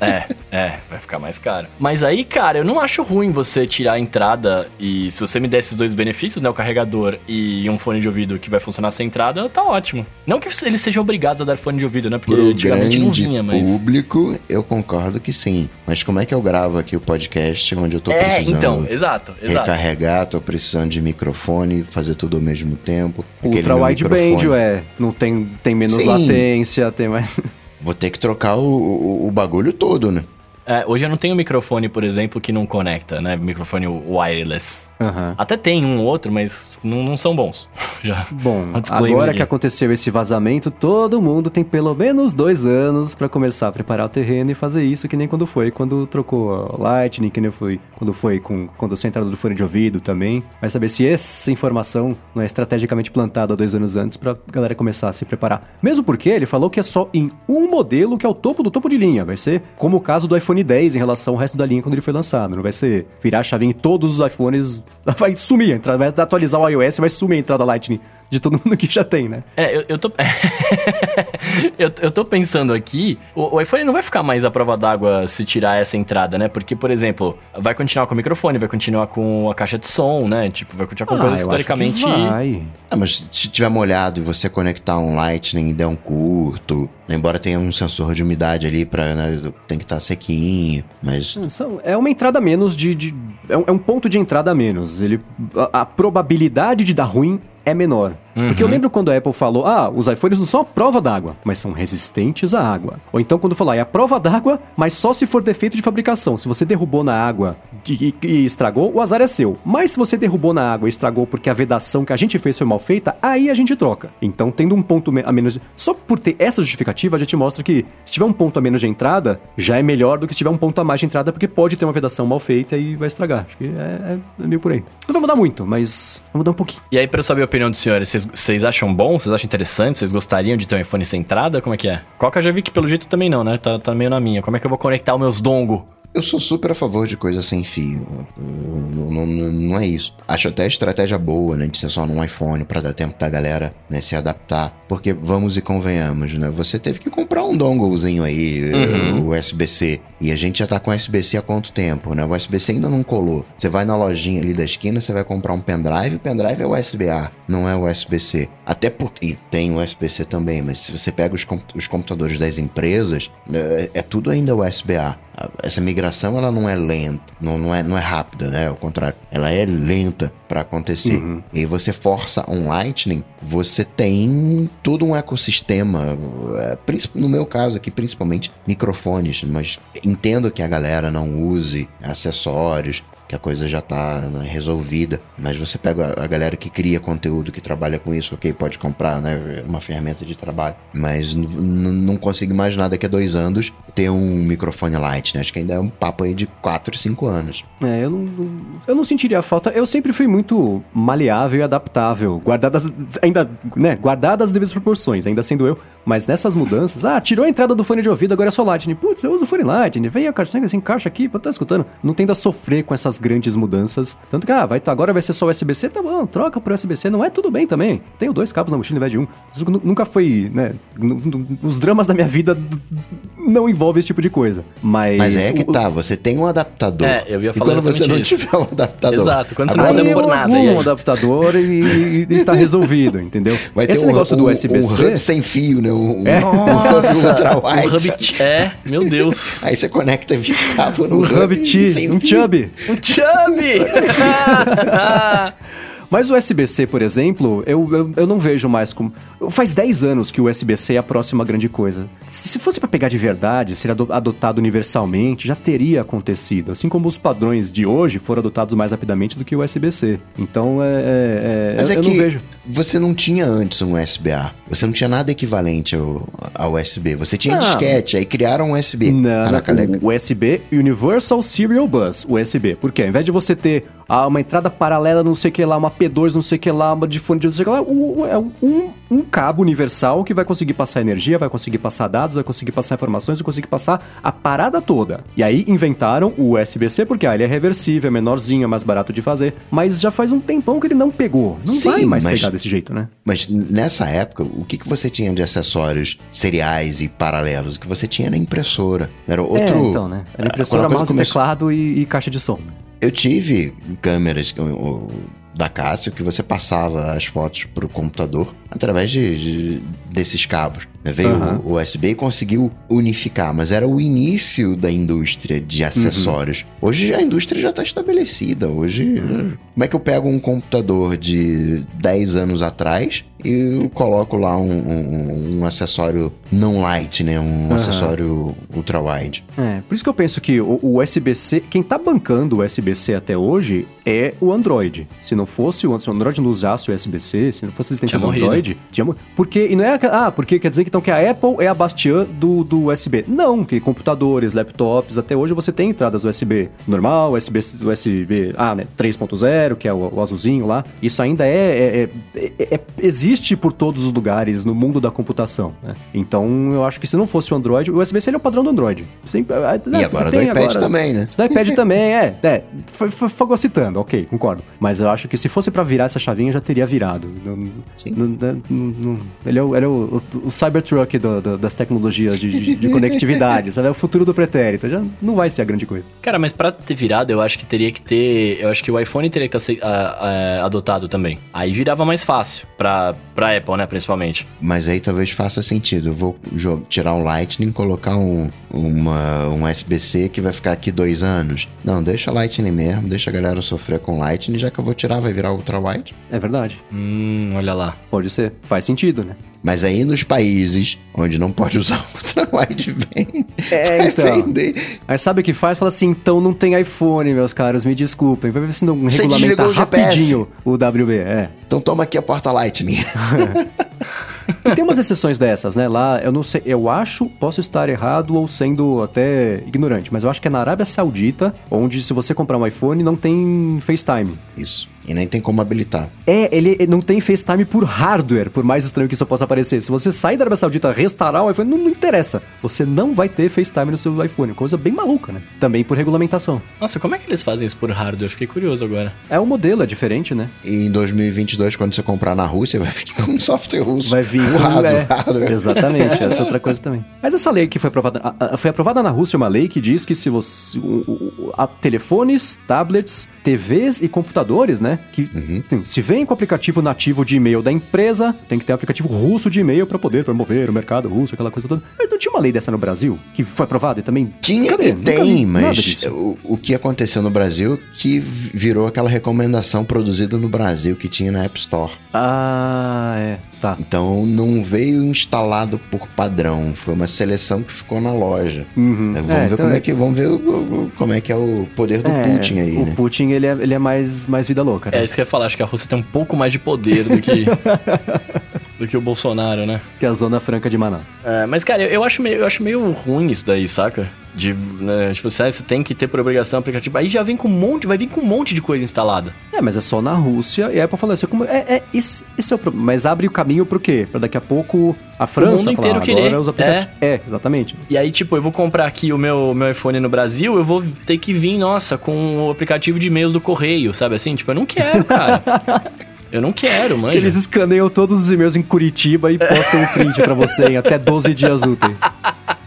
É, é, vai ficar mais caro. Mas aí, cara, eu não acho ruim você tirar a entrada e se você me der esses dois benefícios, né? O carregador e um fone de ouvido que vai funcionar sem entrada, tá ótimo. Não que eles sejam obrigados a dar fone de ouvido, né? Porque Pro antigamente não grande vinha, mas. público, eu concordo que sim. Mas como é que eu gravo aqui o podcast onde eu tô É, precisando então, exato, exato. recarregar, tô precisando de microfone, fazer tudo ao mesmo tempo. Ultra wideband, microfone. é. Não tem, tem menos Sim. Tem mais. Vou ter que trocar o, o, o bagulho todo, né? É, hoje eu não tenho microfone, por exemplo, que não conecta, né? Microfone wireless. Aham. Até tem um ou outro, mas não, não são bons. <laughs> Já. Bom, <laughs> agora aqui. que aconteceu esse vazamento, todo mundo tem pelo menos dois anos pra começar a preparar o terreno e fazer isso, que nem quando foi, quando trocou o Lightning, que nem foi quando foi com quando você entrada do fone de ouvido também. Vai saber se essa informação não é estrategicamente plantada dois anos antes pra galera começar a se preparar. Mesmo porque ele falou que é só em um modelo que é o topo do topo de linha. Vai ser como o caso do iPhone 10 em relação ao resto da linha quando ele foi lançado. Não vai ser virar a chavinha em todos os iPhones, vai sumir. De atualizar o iOS, vai sumir a entrada Lightning de todo mundo que já tem, né? É, eu, eu tô. <laughs> eu, eu tô pensando aqui, o, o iPhone não vai ficar mais à prova d'água se tirar essa entrada, né? Porque, por exemplo, vai continuar com o microfone, vai continuar com a caixa de som, né? Tipo, vai continuar com coisas Ah, que historicamente. vai. Ah, mas se tiver molhado e você conectar um Lightning e der um curto, embora tenha um sensor de umidade ali pra, né, tem que estar sequinho, mas São- É uma entrada menos de. de- é, um, é um ponto de entrada a menos. Ele, a, a probabilidade de dar ruim é menor. Porque eu lembro quando a Apple falou: ah, os iPhones não são a prova d'água, mas são resistentes à água. Ou então quando falar, é a prova d'água, mas só se for defeito de fabricação. Se você derrubou na água e, e- estragou, o azar é seu. Mas se você derrubou na água e estragou porque a vedação que a gente fez foi mal feita, aí a gente troca. Então, tendo um ponto a menos. Só por ter essa justificativa, a gente mostra que se tiver um ponto a menos de entrada, já é melhor do que se tiver um ponto a mais de entrada, porque pode ter uma vedação mal feita e vai estragar. Acho que é, é- é meio por aí. Não vai mudar muito, mas vai mudar um pouquinho. E aí, pra eu saber a opinião dos senhores, vocês- vocês acham bom? Vocês acham interessante? Vocês gostariam de ter um iPhone sem entrada? Como é que é? Coca já vi que pelo jeito também não, né? Tá, tá meio na minha. Como é que eu vou conectar os meus dongo? Eu sou super a favor de coisa sem fio. Não, não- não- é isso. Acho até a estratégia boa, né, de ser só num iPhone pra dar tempo da galera né, se adaptar. Porque vamos e convenhamos, né? Você teve que comprar um donglezinho aí, Uhum. o USB-C. E a gente já tá com USB-C há quanto tempo, né? O USB-C ainda não colou. Você vai na lojinha ali da esquina, você vai comprar um pendrive, o pendrive é USB-A, não é USB-C. Até porque e tem USB-C também, mas se você pega os, com- os computadores das empresas, é, é tudo ainda USB-A. Essa migração ela não é lenta, não, não, é, não é rápida, né? Ao contrário, ela é lenta para acontecer. E aí você força um Lightning, você tem todo um ecossistema, é, no meu caso aqui, principalmente microfones, mas entendo que a galera não use acessórios, que a coisa já tá né, resolvida, mas você pega a galera que cria conteúdo, que trabalha com isso, ok, pode comprar, né, uma ferramenta de trabalho, mas não consigo imaginar daqui a dois anos ter um microfone light, né, acho que ainda é um papo aí de 4, 5 anos. É, eu não, não- eu não sentiria falta. Eu sempre fui muito maleável e adaptável, guardadas ainda, né, guardadas as devidas proporções, ainda sendo eu. Mas nessas mudanças, ah, tirou a entrada do fone de ouvido, agora é só Lightning. Putz, eu uso fone Lightning, vem a caixa, se encaixa aqui, pô, tá escutando. Não tendo a sofrer com essas grandes mudanças. Tanto que, ah, vai, agora vai ser só USB-C, tá bom, troca pro USB-C, não é tudo bem também. Tenho dois cabos na mochila em vez de um. Isso nu- nunca foi, né, os dramas da minha vida não envolvem esse tipo de coisa. Mas... Mas é que o- tá, você tem um adaptador. É, eu ia e falar quando você não isso. tiver um adaptador, Exato, quando você não agora tá dando por nada, e um adaptador e, e, e tá resolvido, entendeu? vai ter Esse um, negócio um, do um USB-C... hub sem fio, né? Um, É. um ultra o wide. Hub... É, meu Deus. <laughs> Aí você conecta via cabo no Um hub sem T, um fio. chub. Um chubby! <laughs> <laughs> Mas o USB-C, por exemplo, eu, eu, eu não vejo mais como. Faz 10 anos que o USB-C é a próxima grande coisa. Se fosse pra pegar de verdade, ser ado- adotado universalmente, já teria acontecido. Assim como os padrões de hoje foram adotados mais rapidamente do que o USB-C. Então, é. é- é- Mas eu, é eu que não vejo. você não tinha antes um USB-A. Você não tinha nada equivalente ao, ao USB. Você tinha Ah. disquete, aí criaram um USB. Não, não, o USB Universal Serial Bus, USB. Porque ao invés de você ter ah, uma entrada paralela, não sei o que lá, uma P2, não sei o que lá, de fone de não sei o que lá, o- é um, um cabo universal que vai conseguir passar energia, vai conseguir passar dados, vai conseguir passar informações, vai conseguir passar a parada toda. E aí inventaram o USB-C porque ah, ele é reversível, é menorzinho, é mais barato de fazer. Mas já faz um tempão que ele não pegou. Não Sim, vai mais mas- pegar desse jeito, né? Mas nessa época, o que, que você tinha de acessórios seriais e paralelos? O que você tinha era impressora. Era outro. É, então, né? Era impressora, mouse, começou- teclado e, e caixa de som. Eu tive câmeras da Casio que você passava as fotos pro computador através de, de- desses cabos. Veio Aham. o USB e conseguiu unificar, mas era o início da indústria de acessórios. Hoje a indústria já está estabelecida. Hoje, como é que eu pego um computador de 10 anos atrás e coloco lá um, um- um acessório não light, né? Um acessório ultra-wide. É, por isso que eu penso que o, o USB-C, quem tá bancando o USB-C até hoje é o Android. Se não fosse o se o Android não usasse o USB-C, se não fosse a existência Tinha do morrido. Android, tinha Porque, e não é, ah, porque quer dizer que, então que a Apple é a bastiã do, do USB. Não, que computadores, laptops, até hoje você tem entradas USB normal, USB, USB ah, né, 3.0, que é o, o azulzinho lá. Isso ainda é, é- é- é- existe por todos os lugares no mundo da computação, né? Então, eu acho que se não fosse o Android, o USB-C ele é o padrão do Android. Sempre, ah, E né, agora do iPad agora- também, né? do iPad <laughs> também, é. é foi, foi, foi citando, ok, concordo. Mas eu acho que se fosse pra virar essa chavinha, já teria virado. Sim. ele é, o, ele é o, o, Cybertruck do- do- das tecnologias de, de- de conectividade, sabe? É o futuro do pretérito. Já não vai ser a grande coisa. Cara, mas pra ter virado, eu acho que teria que ter. Eu acho que o iPhone teria que estar adotado também. Aí virava mais fácil pra, pra Apple, né, principalmente. Mas aí talvez faça sentido. Eu vou tirar um Lightning, colocar um, uma, um USB-C que vai ficar aqui dois anos. Não, deixa Lightning mesmo, deixa a galera sofrer com Lightning, já que eu vou tirar, vai virar ultra-wide. É verdade. Hum, olha lá. Pode ser. Faz sentido, né? Mas aí nos países onde não pode usar ultra-wide, <laughs> vem É, então. defender. Aí sabe o que faz? Fala assim, então não tem iPhone, meus caros, me desculpem. Vai ver se não Você regulamenta o GPS. rapidinho o WB. É. Então toma aqui a porta Lightning. <laughs> E tem umas exceções dessas, né? Lá, eu não sei, eu acho, posso estar errado ou sendo até ignorante, mas eu acho que é na Arábia Saudita, onde se você comprar um iPhone não tem FaceTime. Isso. E nem tem como habilitar. É, ele não tem FaceTime por hardware, por mais estranho que isso possa parecer. Se você sair da Arábia Saudita restaurar o iPhone, não, não interessa. Você não vai ter FaceTime no seu iPhone. Coisa bem maluca, né? Também por regulamentação. Nossa, como é que eles fazem isso por hardware? Fiquei curioso agora. É o modelo, é diferente, né? E em 2022, quando você comprar na Rússia, vai ficar um <laughs> software russo. Vai vir o hardware. é, hardware. Exatamente, <laughs> essa é outra coisa também. Mas essa lei que foi aprovada, a- a- foi aprovada na Rússia uma lei que diz que se você o- o- a- telefones, tablets, TVs e computadores, né, que Uhum. assim, se vem com o aplicativo nativo de e-mail da empresa, tem que ter um aplicativo russo de e-mail para poder promover o mercado russo, aquela coisa toda. Mas não tinha uma lei dessa no Brasil que foi aprovada e também Tinha Cadê? e tem, mas o, o que aconteceu no Brasil que vi- virou aquela recomendação produzida no Brasil que tinha na App Store. Ah, é, tá. Então não veio instalado por padrão, foi uma seleção que ficou na loja. Uhum. É, vamos É, ver então como é- é que vamos ver como é que é o poder do é, Putin aí, o né? Putin, ele é, ele é mais, mais vida louca, né? É isso que eu ia falar, acho que a Rússia tem um pouco mais de poder do que. <laughs> do que o Bolsonaro, né? Que é a Zona Franca de Manaus. É, mas, cara, eu, eu acho meio, eu acho meio ruim isso daí, saca? De, né, tipo, você tem que ter por obrigação aplicativo. Aí já vem com um monte, vai vir com um monte de coisa instalada. É, mas é só na Rússia. E a Apple falou assim, como, é, é, isso, isso é o problema. Mas abre o caminho pro quê? Pra daqui a pouco a França mundo falar, inteiro "Ah, querer." os aplicativos... É. exatamente. E aí, tipo, eu vou comprar aqui o meu, meu iPhone no Brasil, eu vou ter que vir, nossa, com o aplicativo de e-mails do correio, sabe assim? Tipo, eu não quero, cara. <laughs> eu não quero, mano. Eles escaneiam todos os e-mails em Curitiba e postam um print pra você em até 12 dias úteis. <laughs>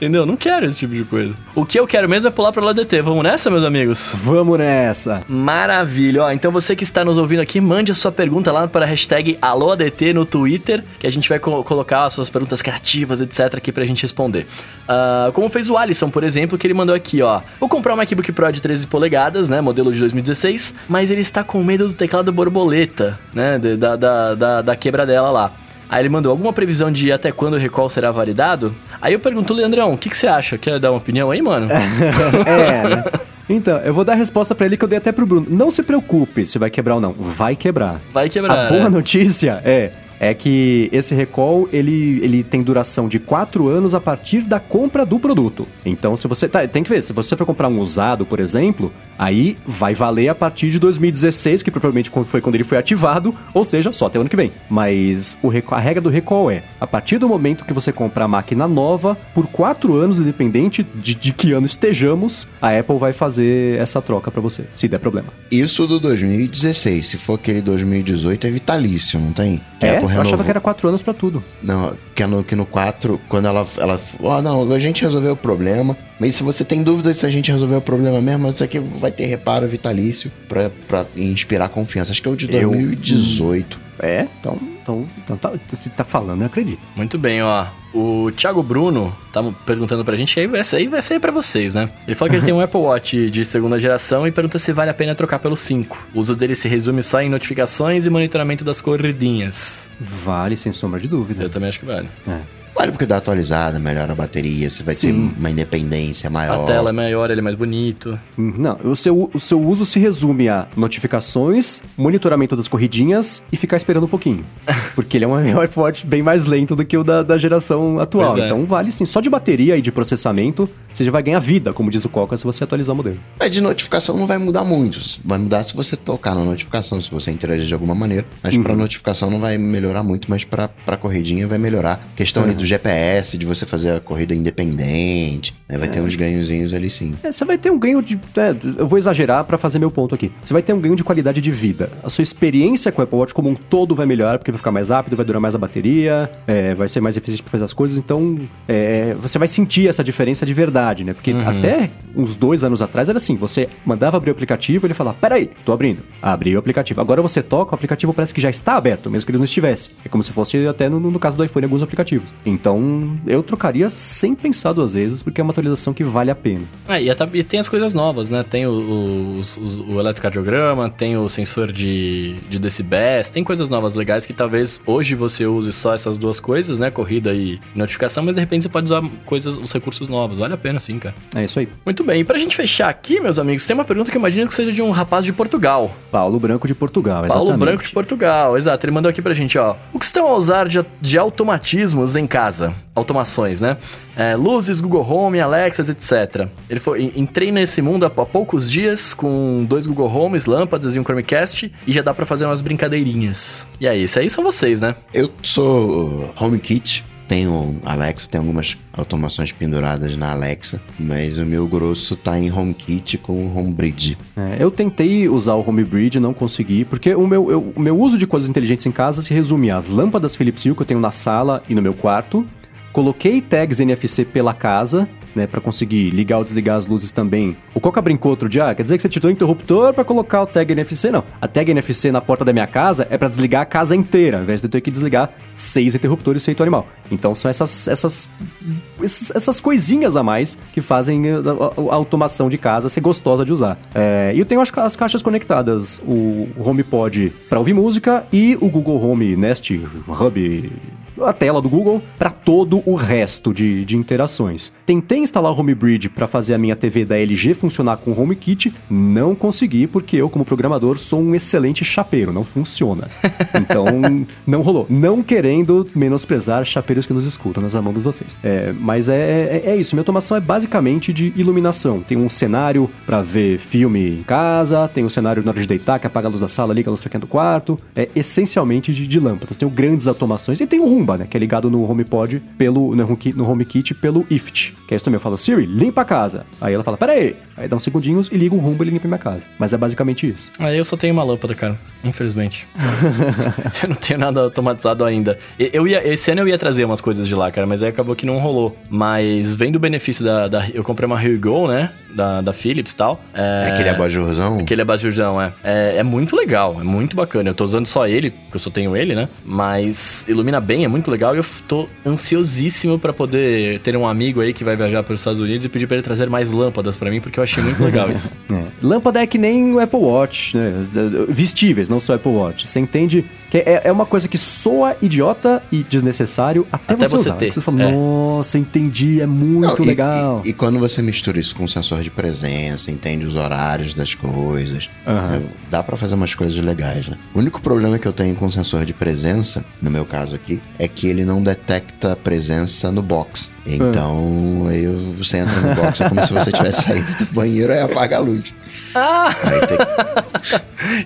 Entendeu? Eu não quero esse tipo de coisa. O que eu quero mesmo é pular pro lado DT. Vamos nessa, meus amigos? Vamos nessa. Maravilha, ó. Então você que está nos ouvindo aqui, mande a sua pergunta lá para a hashtag AlôADT no Twitter, que a gente vai co- colocar as suas perguntas criativas, etc, aqui pra gente responder. Ah, como fez o Alisson, por exemplo, que ele mandou aqui, ó. Vou comprar um MacBook Pro de 13 polegadas, né, modelo de 2016, mas ele está com medo do teclado borboleta, né, da, da, da, da quebra dela lá. Aí ele mandou alguma previsão de até quando o recall será validado? Aí eu pergunto, Leandrão, o que, que você acha? Quer dar uma opinião aí, mano? <laughs> É, né? Então, eu vou dar a resposta pra ele que eu dei até pro Bruno. Não se preocupe se vai quebrar ou não. Vai quebrar. Vai quebrar. A boa né? notícia é é que esse recall ele, ele tem duração de 4 anos a partir da compra do produto. Então, se você tá, tem que ver, se você for comprar um usado, por exemplo, aí vai valer a partir de 2016, que provavelmente foi quando ele foi ativado, ou seja, só até o ano que vem. Mas o a regra do recall é, a partir do momento que você compra a máquina nova, por 4 anos, independente de, de que ano estejamos, a Apple vai fazer essa troca pra você, se der problema. Isso do 2016. Se for aquele 2018, é vitalício, não tem? É, Apple eu achava renovou. que era 4 anos pra tudo. Não, que no, que no 4, quando ela. ela ó, não, a gente resolveu o problema. Mas se você tem dúvida se a gente resolveu o problema mesmo, isso aqui vai ter reparo vitalício pra, pra inspirar confiança. Acho que é o de Eu- 2018. É, então, então, então tá, se tá falando, eu acredito. Muito bem, ó. O Thiago Bruno tá perguntando pra gente, aí vai sair, vai sair pra vocês, né? Ele fala que ele tem um <laughs> Apple Watch de segunda geração e pergunta se vale a pena trocar pelo 5. O uso dele se resume só em notificações e monitoramento das corridinhas. Vale, sem sombra de dúvida. Eu também acho que vale. É. Vale porque dá atualizada, melhora a bateria, você vai Sim. ter uma independência maior. A tela é maior, ele é mais bonito. Hum, Não, o seu, o seu uso se resume a notificações, monitoramento das corridinhas e ficar esperando um pouquinho. <laughs> Porque ele é um Watch bem mais lento do que o da, da geração atual. É. Então vale sim. Só de bateria e de processamento, você já vai ganhar vida, como diz o Coca, se você atualizar o modelo. Mas de notificação não vai mudar muito. Vai mudar se você tocar na notificação, se você interagir de alguma maneira. Mas pra notificação não vai melhorar muito, mas pra, pra corridinha vai melhorar. Questão ali do GPS, de você fazer a corrida independente. né? Vai ter uns ganhozinhos ali sim. É, você vai ter um ganho de. é, eu vou exagerar pra fazer meu ponto aqui. Você vai ter um ganho de qualidade de vida. A sua experiência com o Apple Watch como um todo vai melhorar, porque vai ficar mais rápido, vai durar mais a bateria, é, vai ser mais eficiente pra fazer as coisas. Então, é, você vai sentir essa diferença de verdade, né? Porque até uns dois anos atrás era assim: você mandava abrir o aplicativo e ele falava: Peraí, tô abrindo. Abri o aplicativo. Agora você toca, o aplicativo parece que já está aberto, mesmo que ele não estivesse. É como se fosse até no, no caso do iPhone alguns aplicativos. Então, eu trocaria sem pensar duas vezes, porque é uma atualização que vale a pena. Ah, e, até- e tem as coisas novas, né? Tem o, o, os- o eletrocardiograma, tem o sensor de, de decibéis, tem coisas novas legais que talvez hoje você use só essas duas coisas, né? Corrida e notificação, mas de repente você pode usar coisas, os recursos novos. Vale a pena sim, cara. É isso aí. Muito bem, e pra gente fechar aqui, meus amigos, tem uma pergunta que eu imagino que seja de um rapaz de Portugal. Paulo Branco de Portugal, Paulo exatamente. Branco de Portugal, exato. Ele mandou aqui pra gente, ó. O que estão a usar de, de automatismos em casa? Automações, né? É, luzes, Google Home, Alexas, etc. Ele foi, en- entrei nesse mundo há, poucos dias com dois Google Homes, lâmpadas e um Chromecast e já dá pra fazer umas brincadeirinhas. E aí, isso aí são vocês, né? Eu sou HomeKit, tenho Alexa, tem algumas automações penduradas na Alexa, mas o meu grosso tá em HomeKit com HomeBridge. É, eu tentei usar o Homebridge, não consegui, porque o meu, eu- o meu uso de coisas inteligentes em casa se resume às lâmpadas Philips Hue que eu tenho na sala e no meu quarto. Coloquei tags NFC pela casa, né, para conseguir ligar ou desligar as luzes também. O Coca brincou outro dia, ah, quer dizer que você tirou o interruptor para colocar o tag NFC? Não. A tag NFC na porta da minha casa é para desligar a casa inteira, ao invés de eu ter que desligar seis interruptores feito animal. Então são essas, essas, essas coisinhas a mais que fazem eh, a, automação de casa ser gostosa de usar. É, e eu tenho as, as caixas conectadas, o HomePod para ouvir música e o Google Home Nest Hub a tela do Google para todo o resto de, de interações. Tentei instalar o HomeBridge para fazer a minha TV da LG funcionar com o HomeKit, não consegui porque eu, como programador, sou um excelente chapeiro, não funciona. <laughs> Então, não rolou. Não querendo menosprezar chapeiros que nos escutam, nós amamos vocês. É, mas é, é, é isso, minha automação é basicamente de iluminação. Tem um cenário para ver filme em casa, tem um cenário na hora de deitar, que apaga a luz da sala, liga a luz do quarto. É essencialmente de, de lâmpadas. Tenho grandes automações. E tem o Roomba, né? Que é ligado no HomePod, pelo, no, HomeKit- no HomeKit pelo IFT. Que é isso também. Eu falo, Siri, limpa a casa. Aí ela fala, pera aí. Aí dá uns segundinhos e liga o Roomba e ele limpa minha casa. Mas é basicamente isso. Aí eu só tenho uma lâmpada, cara. Infelizmente. <laughs> eu não tenho nada automatizado ainda. Eu ia, esse ano eu ia trazer umas coisas de lá, cara, mas aí acabou que não rolou. Mas vendo o benefício da. da- eu comprei uma Here Go, né? Da, da Philips e tal. É, É aquele abajurzão? Aquele abajurzão, é. é. É muito legal, é muito bacana. Eu tô usando só ele, porque eu só tenho ele, né? Mas ilumina bem, é muito legal. E eu tô ansiosíssimo pra poder ter um amigo aí que vai viajar para os Estados Unidos e pedir pra ele trazer mais lâmpadas pra mim, porque eu achei muito legal <laughs> isso. É. Lâmpada é que nem o Apple Watch, né? Vestíveis, não só Apple Watch. Você entende que é, é uma coisa que soa idiota e desnecessário até, Até você, você usar. ter. Você fala, É. nossa, entendi, é muito Não, e- legal. E, e quando você mistura isso com sensor de presença, entende os horários das coisas, Aham. né, dá pra fazer umas coisas legais, né? O único problema que eu tenho com sensor de presença, no meu caso aqui, é que ele não detecta presença no box. Então, aí você entra no box, é como se você tivesse saído do banheiro e apaga a luz. Ah! Aí tem,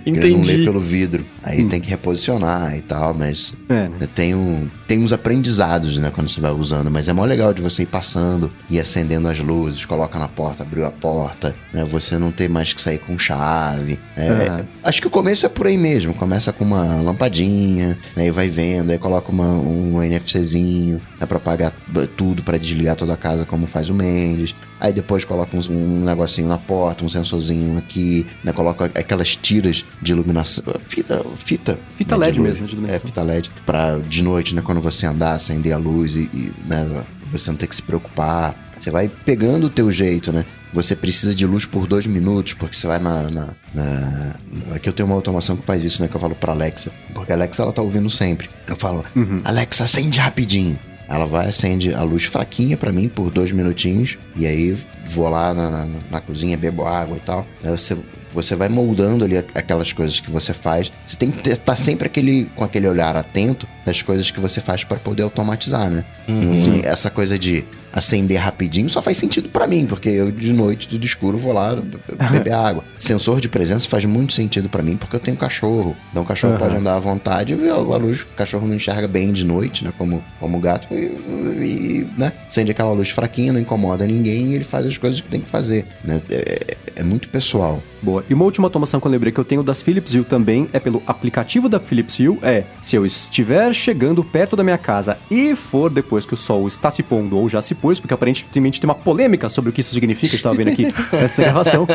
ele não lê Entendi. pelo vidro. Aí tem que reposicionar e tal, mas É, né? tem, um, tem uns aprendizados, né, quando você vai usando, mas é mó legal de você ir passando e acendendo as luzes, coloca na porta, abriu a porta, né, você não ter mais que sair com chave. É, Aham. Acho que o começo é por aí mesmo, começa com uma lampadinha, né, e vai vendo, aí coloca uma, um NFCzinho, né, pra apagar b- tudo, pra desligar toda a casa como faz o Mendes. Aí depois coloca um, um negocinho na porta, um sensorzinho um aqui, né? Coloco aquelas tiras de iluminação. Fita. Fita, Fita né, LED luz. mesmo, de iluminação. É, fita LED. Pra de noite, né? Quando você andar, acender a luz e, e, né? Você não ter que se preocupar. Você vai pegando o teu jeito, né? Você precisa de luz por dois minutos, porque você vai na, na, na- Aqui eu tenho uma automação que faz isso, né? Que eu falo pra Alexa. Porque a Alexa, ela tá ouvindo sempre. Eu falo, Alexa, acende rapidinho. Ela vai, acende a luz fraquinha pra mim por dois minutinhos. E aí vou lá na, na, na cozinha, bebo água e tal. Aí você, você vai moldando ali aquelas coisas que você faz. Você tem que estar sempre aquele, com aquele olhar atento das coisas que você faz pra poder automatizar, né? Assim, essa coisa de acender rapidinho só faz sentido pra mim, porque eu de noite, tudo escuro, vou lá be- beber água. <laughs> Sensor de presença faz muito sentido pra mim, porque eu tenho cachorro. Então o cachorro pode andar à vontade e a luz, o cachorro não enxerga bem de noite, né? Como, como o gato, e, e, né? Acende aquela luz fraquinha, não incomoda ninguém e ele faz as coisas que tem que fazer. Né? É, é muito pessoal. Boa. E uma última automação que eu lembrei que eu tenho das Philips Hue também é pelo aplicativo da Philips Hue. É, se eu estiver chegando perto da minha casa e for depois que o sol está se pondo ou já se pôs, porque aparentemente tem uma polêmica sobre o que isso significa, a gente estava vendo aqui <laughs> antes da gravação,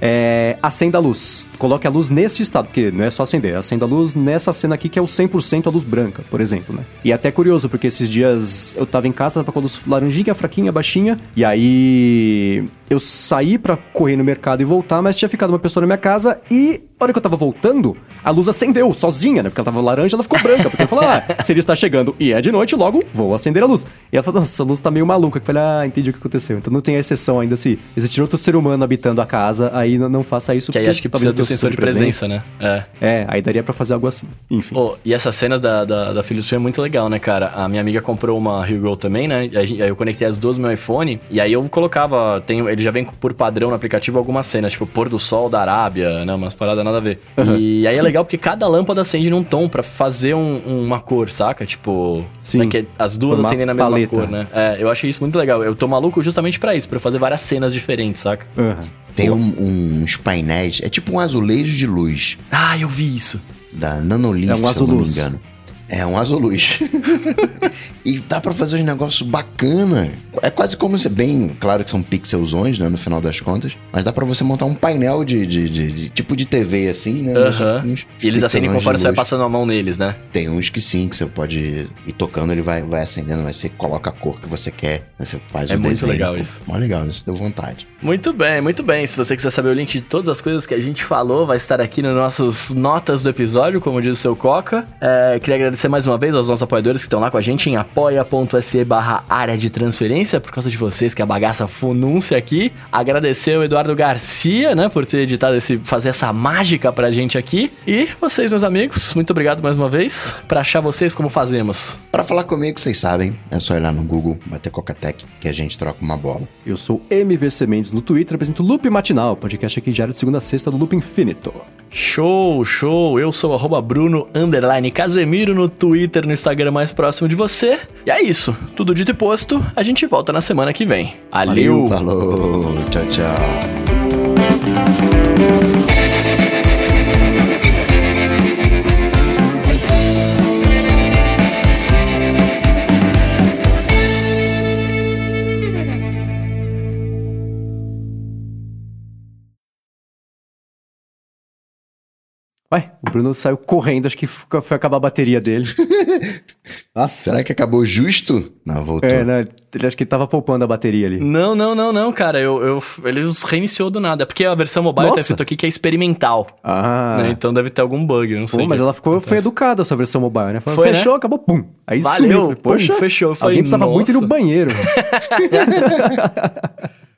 é, acenda a luz. Coloque a luz nesse estado, porque não é só acender, acenda a luz nessa cena aqui que é o 100% a luz branca, por exemplo, né? E é até curioso, porque esses dias eu tava em casa, tava com a luz laranjinha, fraquinha, baixinha, e aí eu saí pra correr no mercado e voltar, mas tinha ficado uma pessoa na minha casa e, na hora que eu tava voltando, a luz acendeu sozinha, né? Porque ela tava laranja, ela ficou branca. Porque eu falei, ah, se ele está chegando e é de noite, logo vou acender a luz. E ela falou, nossa, a luz tá meio maluca. Eu falei, ah, entendi o que aconteceu. Então não tem a exceção ainda se existir outro ser humano habitando a casa, aí não, não faça isso. Que aí acho que precisa do sensor de presença, né? É. É, aí daria pra fazer algo assim. Enfim. Pô, e essas cenas da, da, da Philips é muito legal, né, cara? A minha amiga comprou uma Hue também, né? Aí aí eu conectei as duas no meu iPhone. E aí eu colocava, tem, ele já vem por padrão no aplicativo algumas cenas, tipo pôr do sol da Arábia, né? Umas paradas nada a ver. E <laughs> aí é legal porque cada lâmpada acende num tom pra fazer um- uma cor, saca? Tipo, Sim. né, que as duas Formar acendem na mesma paleta. cor, né? É, eu achei isso muito legal. Eu tô maluco justamente pra isso, pra eu fazer várias cenas diferentes, saca? Aham. Tem um- uns painéis, é tipo um azulejo de luz Ah, eu vi isso. da Nanolith, É um se eu não me engano. É um azuluz. <laughs> e dá pra fazer um negócio bacana. É quase como ser bem, claro que são pixelzões, né, no final das contas, mas dá pra você montar um painel de, de- de- de- tipo de TV assim, né? E eles acendem conforme você vai luz. passando a mão neles, né? Tem uns que sim, que você pode ir tocando, ele vai, vai acendendo, mas você coloca a cor que você quer, né, você faz É o muito desenho. legal Pô, isso. Mó legal, isso deu vontade. Muito bem, muito bem. Se você quiser saber o link de todas as coisas que a gente falou, vai estar aqui nas nossas notas do episódio, como diz o seu Coca. É, queria agradecer mais uma vez aos nossos apoiadores que estão lá com a gente em apoia.se barra área de transferência, por causa de vocês que a bagaça funúncia aqui. Agradecer o Eduardo Garcia, né, por ter editado esse, fazer essa mágica pra gente aqui. E vocês, meus amigos, muito obrigado mais uma vez. Pra achar vocês, como fazemos? Pra falar comigo, vocês sabem, é só ir lá no Google, bater Cocatec, que a gente troca uma bola. Eu sou MVC Mendes no Twitter, apresento Loop Matinal, podcast aqui diário de segunda a sexta do Loop Infinito. Show, show. Eu sou arroba Bruno underline Casemiro no Twitter, no Instagram mais próximo de você. E é isso. Tudo dito e posto, a gente volta na semana que vem. Valeu. Falou, tchau, tchau. Ué, o Bruno saiu correndo, acho que foi foi acabar a bateria dele. <laughs> Nossa. Será que acabou justo? Não, voltou. É, né? Ele acho que ele tava poupando a bateria ali. Não, não, não, não, cara. Eu, eu, eles reiniciou do nada. É porque a versão mobile tá Nossa. escrito aqui que é experimental. Ah. né? Então deve ter algum bug, eu não sei. Pô, mas que ela ficou, foi educada essa versão mobile, né? Falou, Foi, né? fechou, acabou, pum. Aí Valeu, sumiu. Falei, pum, Poxa, fechou. Alguém precisava muito ir no nossa. banheiro. <laughs> <laughs>